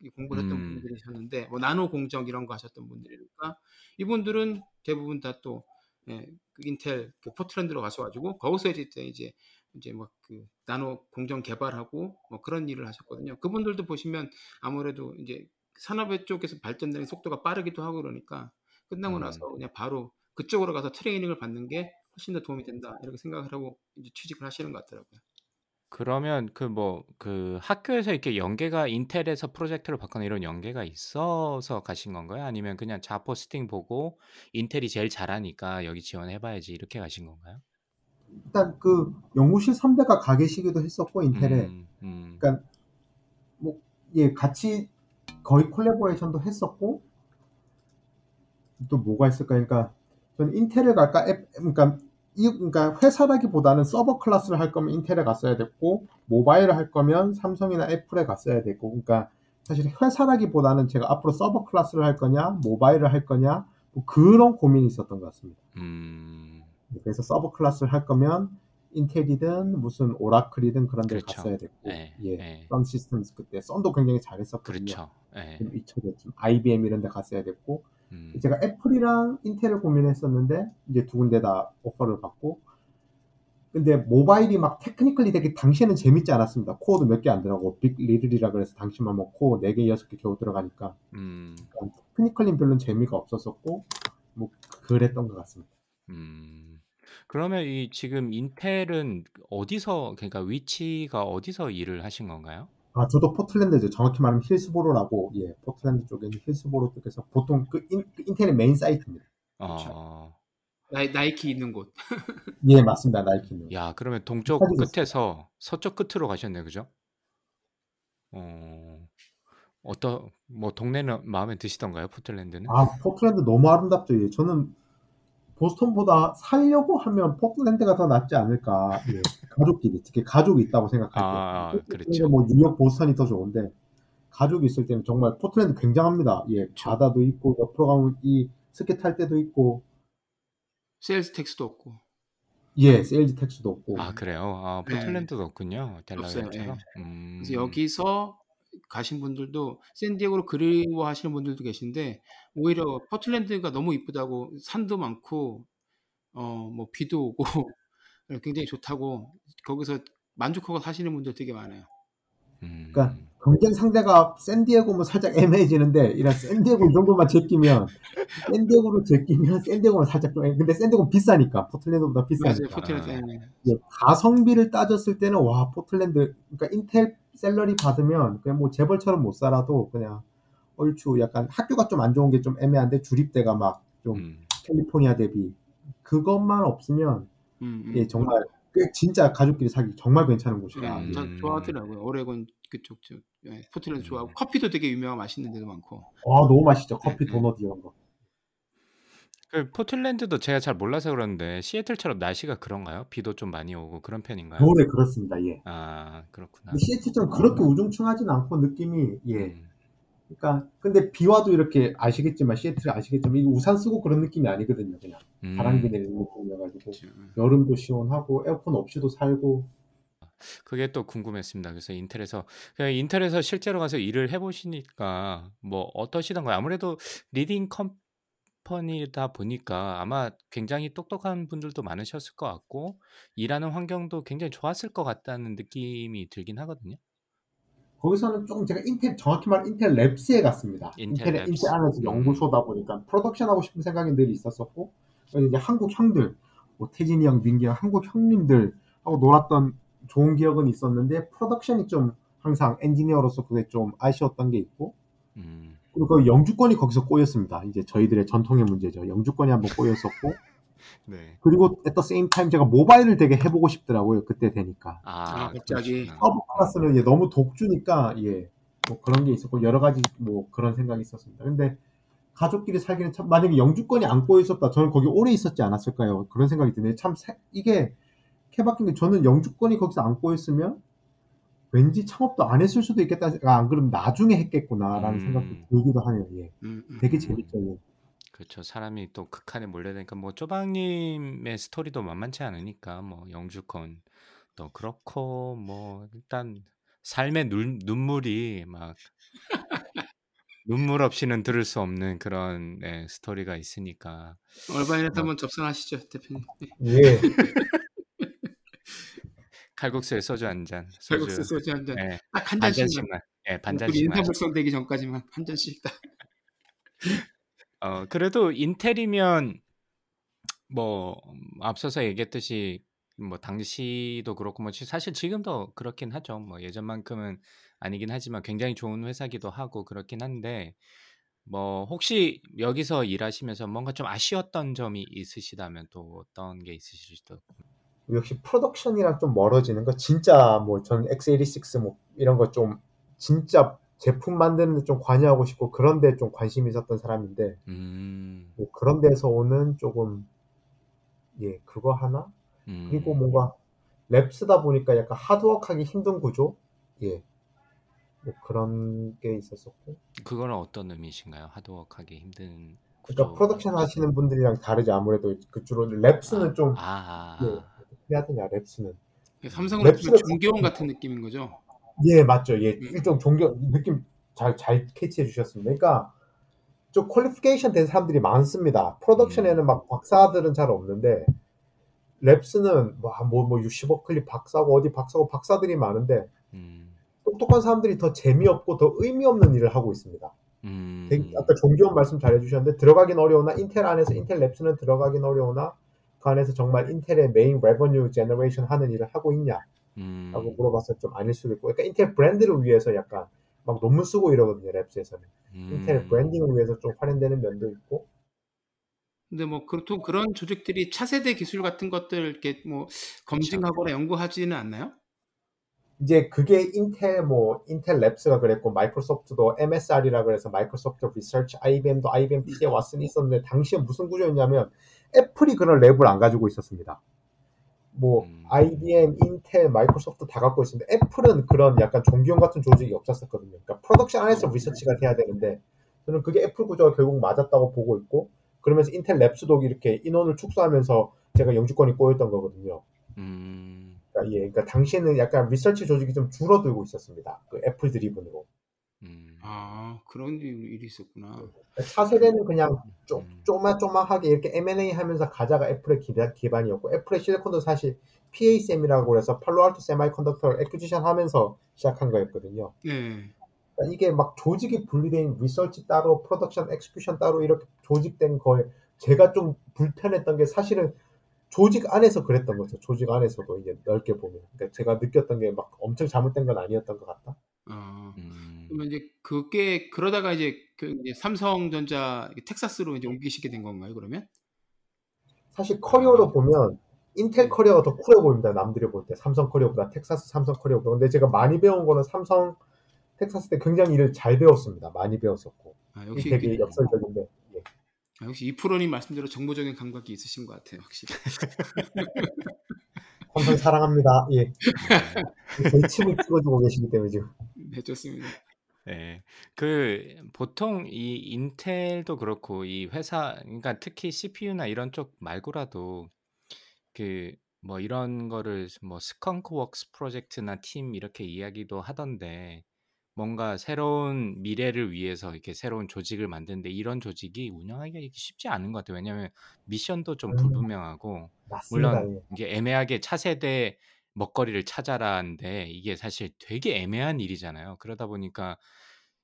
이 공부를 했던
음.
분들이셨는데 뭐 나노 공정 이런 거 하셨던 분들이니까 이분들은 대부분 다또 예, 그 인텔 그 포트랜드로 가셔가지고 거기서 이제 이제 이제 막 그 나노 공정 개발하고 뭐 그런 일을 하셨거든요. 그분들도 보시면 아무래도 이제 산업의 쪽에서 발전되는 속도가 빠르기도 하고 그러니까 끝나고
음.
나서 그냥 바로 그쪽으로 가서 트레이닝을 받는 게 훨씬 더 도움이 된다 이렇게 생각을 하고 이제 취직을 하시는 것 같더라고요.
그러면 그 뭐 그 학교에서 이렇게 연계가 인텔에서 프로젝트를 받거나 이런 연계가 있어서 가신 건가요? 아니면 그냥 자포스팅 보고 인텔이 제일 잘하니까 여기 지원해 봐야지 이렇게 가신 건가요?
일단 그 연구실 선배가 가 계시기도 했었고 인텔에
음. 음.
그러니까 뭐 예 같이 거의 collaboration도 했었고 또 뭐가 있을까? 그러니까 저는 인텔을 갈까? 앱, 그러니까 이 그러니까 회사라기보다는 server class를 할 거면 인텔에 갔어야 됐고 모바일을 할 거면 삼성이나 애플에 갔어야 됐고 그러니까 사실 회사라기보다는 제가 앞으로 server class를 할 거냐 모바일을 할 거냐 뭐 그런 고민이 있었던 것 같습니다.
음.
그래서 server class를 할 거면 인텔이든 무슨 오라클이든 그런 데
그렇죠.
갔어야 됐고
네,
예,
네.
선 시스템스 그때 썬도 굉장히 잘했었거든요.
그렇죠. 예.
좀 잊혀졌지만 IBM 이런 데 갔어야 됐고
음.
제가 애플이랑 인텔을 고민했었는데 이제 두 군데 다 오퍼를 받고 근데 모바일이 막 technically 되게 당시에는 재밌지 않았습니다. 코어도 몇 개 안 들어가고 big LITTLE이라 그래서 당시만 뭐 코어 4개, 6개 겨우 들어가니까
음.
technically 별로 재미가 없었었고 뭐 그랬던 것 같습니다.
음. 그러면 이 지금 인텔은 어디서 그러니까 위치가 어디서 일을 하신 건가요?
아, 저도 포틀랜드죠. 정확히 말하면 힐스보로라고, 예, 포틀랜드 쪽에 있는 힐스보로 쪽에서 보통 그, 인, 그 인텔의 메인 사이트입니다.
어.
나이, 나이키 있는 곳.
예, 맞습니다. 나이키는.
야, 그러면 동쪽 끝에서 서쪽 끝으로 가셨네요. 그죠? 어. 어떠 뭐 동네는 마음에 드시던가요? 포틀랜드는?
아, 포틀랜드 너무 아름답죠. 예, 저는 보스턴보다 살려고 하면 포틀랜드가 더 낫지 않을까. 예, 가족끼리, 특히 가족이 있다고 생각할 때.
아, 그렇죠.
뭐 뉴욕, 보스턴이 더 좋은데, 가족이 있을 때는 정말 포틀랜드 굉장합니다. 예, 바다도 있고, 옆으로 가면 이 스키 탈 때도 있고,
sales tax도 없고.
예, sales tax도 없고.
아, 그래요? 아,
네.
포틀랜드도 없군요.
없어요.
델라웨어처럼.
예.
음.
그래서 여기서 가신 분들도 샌디에고를 그리워하시는 분들도 계신데 오히려 포틀랜드가 너무 이쁘다고 산도 많고 어 뭐 비도 오고 굉장히 좋다고 거기서 만족하고 사시는 분들 되게 많아요.
음.
그러니까 경쟁 상대가 샌디에고면 살짝 애매해지는데 이런 샌디에고 이 정도만 제끼면 샌디에고로 제끼면 샌디에고는 살짝 좀 애- 근데 샌디에고는 비싸니까 포틀랜드보다
맞아요.
비싸니까
포틀랜드.
아.
예,
가성비를 따졌을 때는 와 포틀랜드 그러니까 인텔 salary 받으면 그냥 뭐 재벌처럼 못 살아도 그냥 얼추 약간 학교가 좀 안 좋은 게 좀 애매한데 주립대가 막좀
음.
캘리포니아 대비 그것만 없으면
음, 음.
예 정말 꽤 진짜 가족끼리 살기 정말 괜찮은 곳이다.
예,
음.
저 좋아하더라고요. 오레곤 그쪽 저 예, 포틀랜드
음.
좋아하고 커피도 되게 유명한 맛있는 데도 많고.
아 너무 맛있죠 커피
네, 네.
도넛 이런 거.
그 포틀랜드도 제가 잘 몰라서 그러는데 시애틀처럼 날씨가 그런가요? 비도 좀 많이 오고 그런 편인가요?
겨울에 그렇습니다. 예.
아, 그렇구나.
근데 시애틀처럼 그렇게 우중충하진 않고 느낌이 예.
음.
그러니까 근데 비 와도 이렇게 아시겠지만 시애틀 아시겠지만 이게 우산 쓰고 그런 느낌이 아니거든요. 그냥
음.
바람기 내리는 느낌이어가지고. 여름도 시원하고 에어컨 없이도 살고
그게 또 궁금했습니다. 그래서 인텔에서 그냥 인텔에서 실제로 가서 일을 해 보시니까 뭐 어떠시던가요? 아무래도 leading company다 보니까 아마 굉장히 똑똑한 분들도 많으셨을 것 같고 일하는 환경도 굉장히 좋았을 것 같다는 느낌이 들긴 하거든요.
거기서는 조금 제가 인텔 정확히 말하면 인텔 Labs에 갔습니다.
인텔
인텔
Labs.
인텔 안에서
음.
연구소다 보니까 production 하고 싶은 생각이 늘 있었었고 이제 한국 형들 뭐 태진이 형, 민기 형, 한국 형님들 하고 놀았던 좋은 기억은 있었는데 production이 좀 항상 엔지니어로서 그게 좀 아쉬웠던 게 있고
음.
그리고 그 영주권이 거기서 꼬였습니다. 이제 저희들의 전통의 문제죠. 영주권이 한번 꼬였었고
네.
그리고 at the same time 제가 모바일을 되게 해보고 싶더라고요. 그때 되니까.
아,
아, 갑자기.
server class는 예, 너무 독주니까 예, 뭐 그런 게 있었고 여러 가지 뭐 그런 생각이 있었습니다. 근데 가족끼리 살기는 참 만약에 영주권이 안 꼬여 있었다, 저는 거기 오래 있었지 않았을까요? 그런 생각이 드네요. 참 세- 이게 케바뀐 게 저는 영주권이 거기서 안 꼬여 있으면 왠지 창업도 안 했을 수도 있겠다. 아, 안 그러면 나중에 했겠구나라는
음.
생각도 들기도 하네요. 예,
음, 음.
되게 재밌죠. 예.
그렇죠. 사람이 또 극한에 몰려드니까 뭐 쪼박님의 스토리도 만만치 않으니까 뭐 영주권 또 그렇고 뭐 일단 삶의 눈, 눈물이 막 눈물 없이는 들을 수 없는 그런 네, 스토리가 있으니까
얼바인한테
뭐
한번 접선하시죠, 대표님. 네.
예.
칼국수에 소주 한 잔,
칼국수
소주
소주 한 잔.
예, 딱한반
잔씩만.
예, 반
우리
잔씩만.
인사불성 되기 전까지만 한 잔씩 딱.
어 그래도 인텔이면 뭐 앞서서 얘기했듯이 뭐 당시도 그렇고 뭐 지- 사실 지금도 그렇긴 하죠. 뭐 예전만큼은 아니긴 하지만 굉장히 좋은 회사기도 하고 그렇긴 한데 뭐 혹시 여기서 일하시면서 뭔가 좀 아쉬웠던 점이 있으시다면 또 어떤 게 있으실지도
역시 프로덕션이랑 좀 멀어지는 거? 진짜 뭐 전 x86 뭐 이런 거 좀 진짜 제품 만드는 데 좀 관여하고 싶고 그런 데 좀 관심이 있었던 사람인데
음,
뭐 그런 데서 오는 조금 예 그거 하나? 그리고
음,
뭔가 랩스다 보니까 약간 하드워크하기 힘든 구조? 예. 뭐 그런 게 있었었고.
그거는 어떤 의미신가요? 하드워크하기 힘든
그러니까
구조.
production 하시는 분들이랑 다르지 아무래도 그 주로 Labs는
아,
좀
아,
예,
아,
어 되냐 Labs는
삼성으로 치면
Labs가
종기원 같은 느낌인 거죠.
예, 맞죠. 예,
음.
일종 종기원 느낌 잘, 잘 캐치해 주셨습니다. 그러니까 좀 qualification 된 사람들이 많습니다. production에는
음.
막 박사들은 잘 없는데 Labs는 뭐, 뭐, 뭐 UC 버클리 박사고 어디 박사고 박사들이 많은데
음,
똑똑한 사람들이 더 재미없고 더 의미 없는 일을 하고 있습니다. 되게
음,
아까 종기원 말씀 잘 해주셨는데 들어가긴 어려우나 인텔 안에서 인텔 Labs는 들어가긴 어려우나 그 안에서 정말 인텔의 메인 revenue generation 하는 일을 하고 있냐? 라고
음,
물어봤을 좀 아닐 수도 있고, 그러니까 인텔 브랜드를 위해서 약간 막 논문 쓰고 이러거든요, Labs에서는. 인텔
음.
branding을 위해서 좀 활용되는 면도 있고,
근데 뭐 그렇고 그런 조직들이 차세대 기술 같은 것들 이렇게 뭐 검증하거나 연구하지는 않나요?
이제 그게 인텔 뭐 인텔 Labs가 그랬고 마이크로소프트도 MSR이라 그래서 마이크로소프트 리서치, IBM도 IBM T.J. Watson이 있었는데 당시에 무슨 구조였냐면 애플이 그런 lab을 안 가지고 있었습니다. 뭐
음.
IBM, 인텔, 마이크로소프트 다 갖고 있었는데 애플은 그런 약간 종기원 같은 조직이 없었었거든요. 그러니까 production 안에서 리서치가 돼야 되는데 저는 그게 애플 구조가 결국 맞았다고 보고 있고 그러면서 인텔 Labs도 이렇게 인원을 축소하면서 제가 영주권이 꼬였던 거거든요.
음,
그러니까, 예, 그러니까 당시에는 약간 리서치 조직이 좀 줄어들고 있었습니다. 그 애플 driven으로.
음.
아 그런 일- 일이 있었구나.
차세대는 그냥 쪼,
음.
쪼마쪼마하게 이렇게 M&A 하면서 가자가 애플의 기반, 기반이었고 애플의 실리콘도 사실 P.A. Semi라고 해서 팔로알토 Semiconductor를 acquisition 하면서 시작한 거였거든요.
네.
그러니까 이게 막 조직이 분리된 리서치 따로 production execution 따로 이렇게 조직된 거에 제가 좀 불편했던 게 사실은 조직 안에서 그랬던 거죠. 조직 안에서도 이제 넓게 보면. 그러니까 제가 느꼈던 게 막 엄청 잘못된 건 아니었던 것 같다.
아
음.
그러면 이제 그게 그러다가 이제 그 이제 삼성전자 텍사스로 이제 옮기시게 된 건가요? 그러면?
사실 커리어로
아.
보면 인텔 커리어가 더 쿨해 보입니다. 남들이 볼 때. 삼성 커리어보다 텍사스 삼성 커리어보다. 근데 제가 많이 배운 거는 삼성 텍사스 때 굉장히 일을 잘 배웠습니다. 많이 배웠었고. 아이
역시
되게
이게-
역설적인데. 예.
아, 역시 이 프로님 말씀대로 정보적인 감각이 있으신 것 같아요. 확실히.
삼성 사랑합니다. 예. 제 침을 찍어주고 계시기 때문에 지금.
네 좋습니다.
네. 그 보통 이 인텔도 그렇고 이 회사 그러니까 특히 CPU나 이런 쪽 말고라도 그 뭐 이런 거를 뭐 스컹크 웍스 프로젝트나 팀 이렇게 이야기도 하던데 뭔가 새로운 미래를 위해서 이렇게 새로운 조직을 만드는데 이런 조직이 운영하기가 이렇게 쉽지 않은 것 같아요. 왜냐하면 미션도 좀
음.
불분명하고
맞습니다.
물론
예.
이게 애매하게 차세대 먹거리를 찾아라인데 이게 사실 되게 애매한 일이잖아요. 그러다 보니까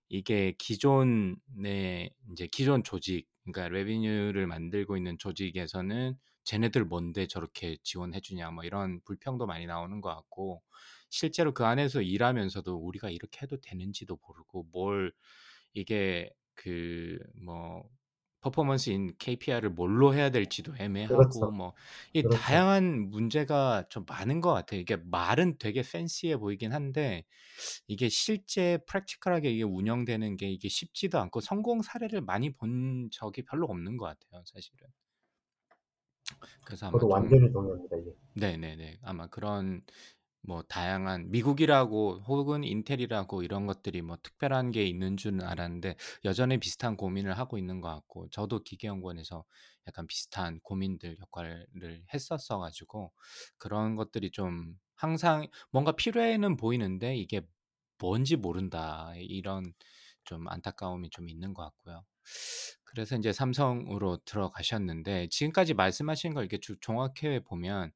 이게 기존의 이제 기존 조직 그러니까 레비뉴를 만들고 있는 조직에서는 쟤네들 뭔데 저렇게 지원해 주냐 뭐 이런 불평도 많이 나오는 것 같고 실제로 그 안에서 일하면서도 우리가 이렇게 해도 되는지도 모르고 뭘 이게 그 뭐 퍼포먼스인 KPI를 뭘로 해야 될지도 애매하고
그렇죠.
뭐 이
그렇죠.
다양한 문제가 좀 많은 것 같아요. 이게 말은 되게 팬시해 보이긴 한데 이게 실제 프랙티컬하게 이게 운영되는 게 이게 쉽지도 않고 성공 사례를 많이 본 적이 별로 없는 것 같아요, 사실은. 그래서 아마
저도
좀
완전히 동의합니다. 예.
네네네 아마 그런 뭐 다양한 미국이라고 혹은 인텔이라고 이런 것들이 뭐 특별한 게 있는 줄은 알았는데 여전히 비슷한 고민을 하고 있는 것 같고 저도 기계연구원에서 약간 비슷한 고민들 역할을 했었어 가지고 그런 것들이 좀 항상 뭔가 필요해는 보이는데 이게 뭔지 모른다 이런 좀 안타까움이 좀 있는 것 같고요. 그래서 이제 삼성으로 들어가셨는데 지금까지 말씀하신 걸 이렇게 쭉 종합해 보면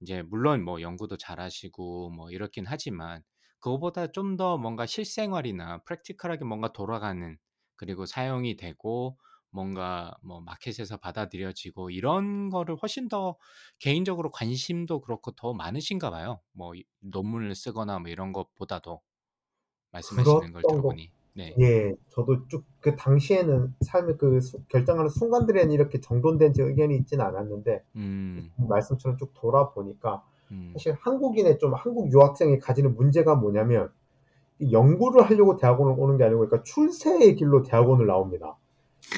이제 물론 뭐 연구도 잘하시고 뭐 이렇긴 하지만 그거보다 좀 더 뭔가 실생활이나 프랙티컬하게 뭔가 돌아가는 그리고 사용이 되고 뭔가 뭐 마켓에서 받아들여지고 이런 거를 훨씬 더 개인적으로 관심도 그렇고 더 많으신가 봐요. 뭐 이 논문을 쓰거나 뭐 이런 것보다도 말씀하시는 걸
그랬던
들어보니. 네.
예. 저도 쭉 그 당시에는 삶의 그 수 결정하는 순간들에는 이렇게 정돈된 제 의견이 있진 않았는데
음.
말씀처럼 쭉 돌아보니까
음.
사실 한국인의 좀 한국 유학생이 가지는 문제가 뭐냐면 이 연구를 하려고 대학원을 오는 게 아니고 그러니까 출세의 길로 대학원을 나옵니다.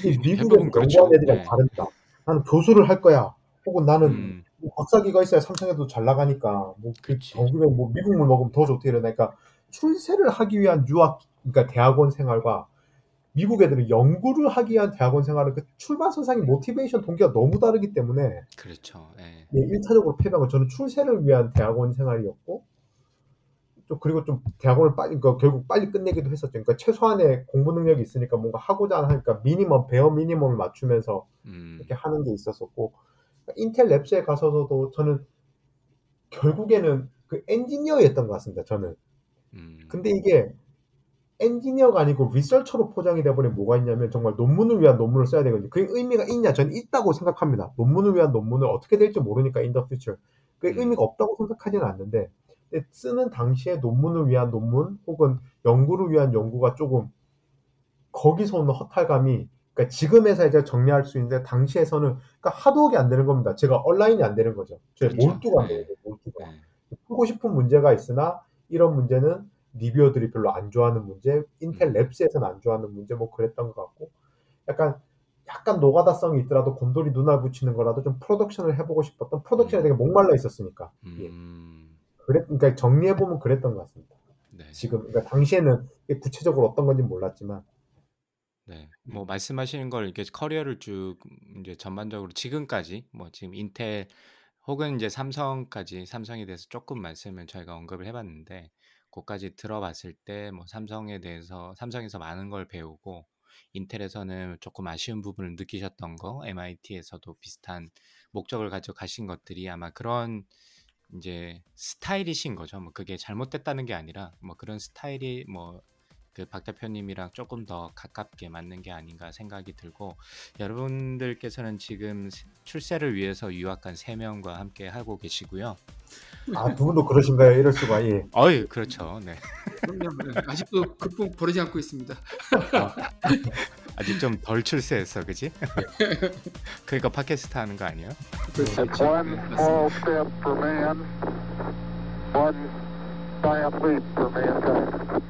이 미국에서
대부분 그렇죠.
애들이랑
네.
다릅니다. 나는 교수를 할 거야. 혹은 나는
음.
뭐 박사기가 있어야 삼성에도 잘 나가니까 뭐그
그치.
경기에 뭐 미국물 먹으면 더 좋대 이러니까 출세를 하기 위한 유학 그러니까 대학원 생활과 미국 애들은 연구를 하기 위한 대학원 생활은 그 출발 선상의 모티베이션 동기가 너무 다르기 때문에
그렇죠. 예.
예, 1차적으로 패배한 건 저는 출세를 위한 대학원 생활이었고 또 그리고 좀 대학원을 빨리 그러니까 결국 빨리 끝내기도 했었죠. 그러니까 최소한의 공부 능력이 있으니까 뭔가 하고자 하니까 미니멈 베어 미니멈을 맞추면서
음.
이렇게 하는 게 있었었고 인텔 랩스에 가서도 저는 결국에는 그 엔지니어였던 것 같습니다. 저는
음.
근데 이게 엔지니어가 아니고 리서처로 포장이 돼버리면 뭐가 있냐면 정말 논문을 위한 논문을 써야 되거든요. 그게 의미가 있냐? 저는 있다고 생각합니다. 논문을 위한 논문을 어떻게 될지 모르니까 future. 그게
음.
의미가 없다고 생각하지는 않는데 쓰는 당시에 논문을 위한 논문 혹은 연구를 위한 연구가 조금 거기서 오는 허탈감이 그러니까 지금에서 이제 정리할 수 있는데 당시에서는 그러니까 하드웍이 안 되는 겁니다. 제가 온라인이 안 되는 거죠. 제
그렇죠.
몰두가 안
네.
되는 거예요. 몰두가.
네.
풀고 싶은 문제가 있으나 이런 문제는 reviewer들이 별로 안 좋아하는 문제, 인텔
음.
Labs에서는 안 좋아하는 문제 뭐 그랬던 것 같고 약간 약간 노가다성이 있더라도 곰돌이 눈알 붙이는 거라도 좀 프로덕션을 해보고 싶었던 프로덕션에
음.
되게 목말라 있었으니까 예.
음.
그랬 그러니까 정리해 보면 그랬던 것 같습니다.
네.
지금 그러니까 당시에는 구체적으로 어떤 건지 몰랐지만
네. 뭐 말씀하시는 걸 이렇게 커리어를 쭉 이제 전반적으로 지금까지 뭐 지금 인텔 혹은 이제 삼성까지 삼성에 대해서 조금 말씀을 저희가 언급을 해 봤는데 그까지 들어봤을 때 뭐 삼성에 대해서 삼성에서 많은 걸 배우고 인텔에서는 조금 아쉬운 부분을 느끼셨던 거 MIT에서도 비슷한 목적을 가지고 가신 것들이 아마 그런 이제 스타일이신 거죠. 뭐 그게 잘못됐다는 게 아니라 뭐 그런 스타일이 뭐 그 박 대표님이랑 조금 더 가깝게 맞는 게 아닌가 생각이 들고 여러분들께서는 지금 세- 출세를 위해서 유학간 3명과 함께 하고 계시고요.
아 두 분도 그러신가요? 이럴 수가 예.
어이 그렇죠.
네. 아직도 극복 버리지 않고 있습니다.
아직 좀 덜 출세했어, 그지? 그러니까 팟캐스트 하는 거 아니에요?
그렇죠.
It's one
네, 맞습니다.
small step for man, one giant leap for mankind.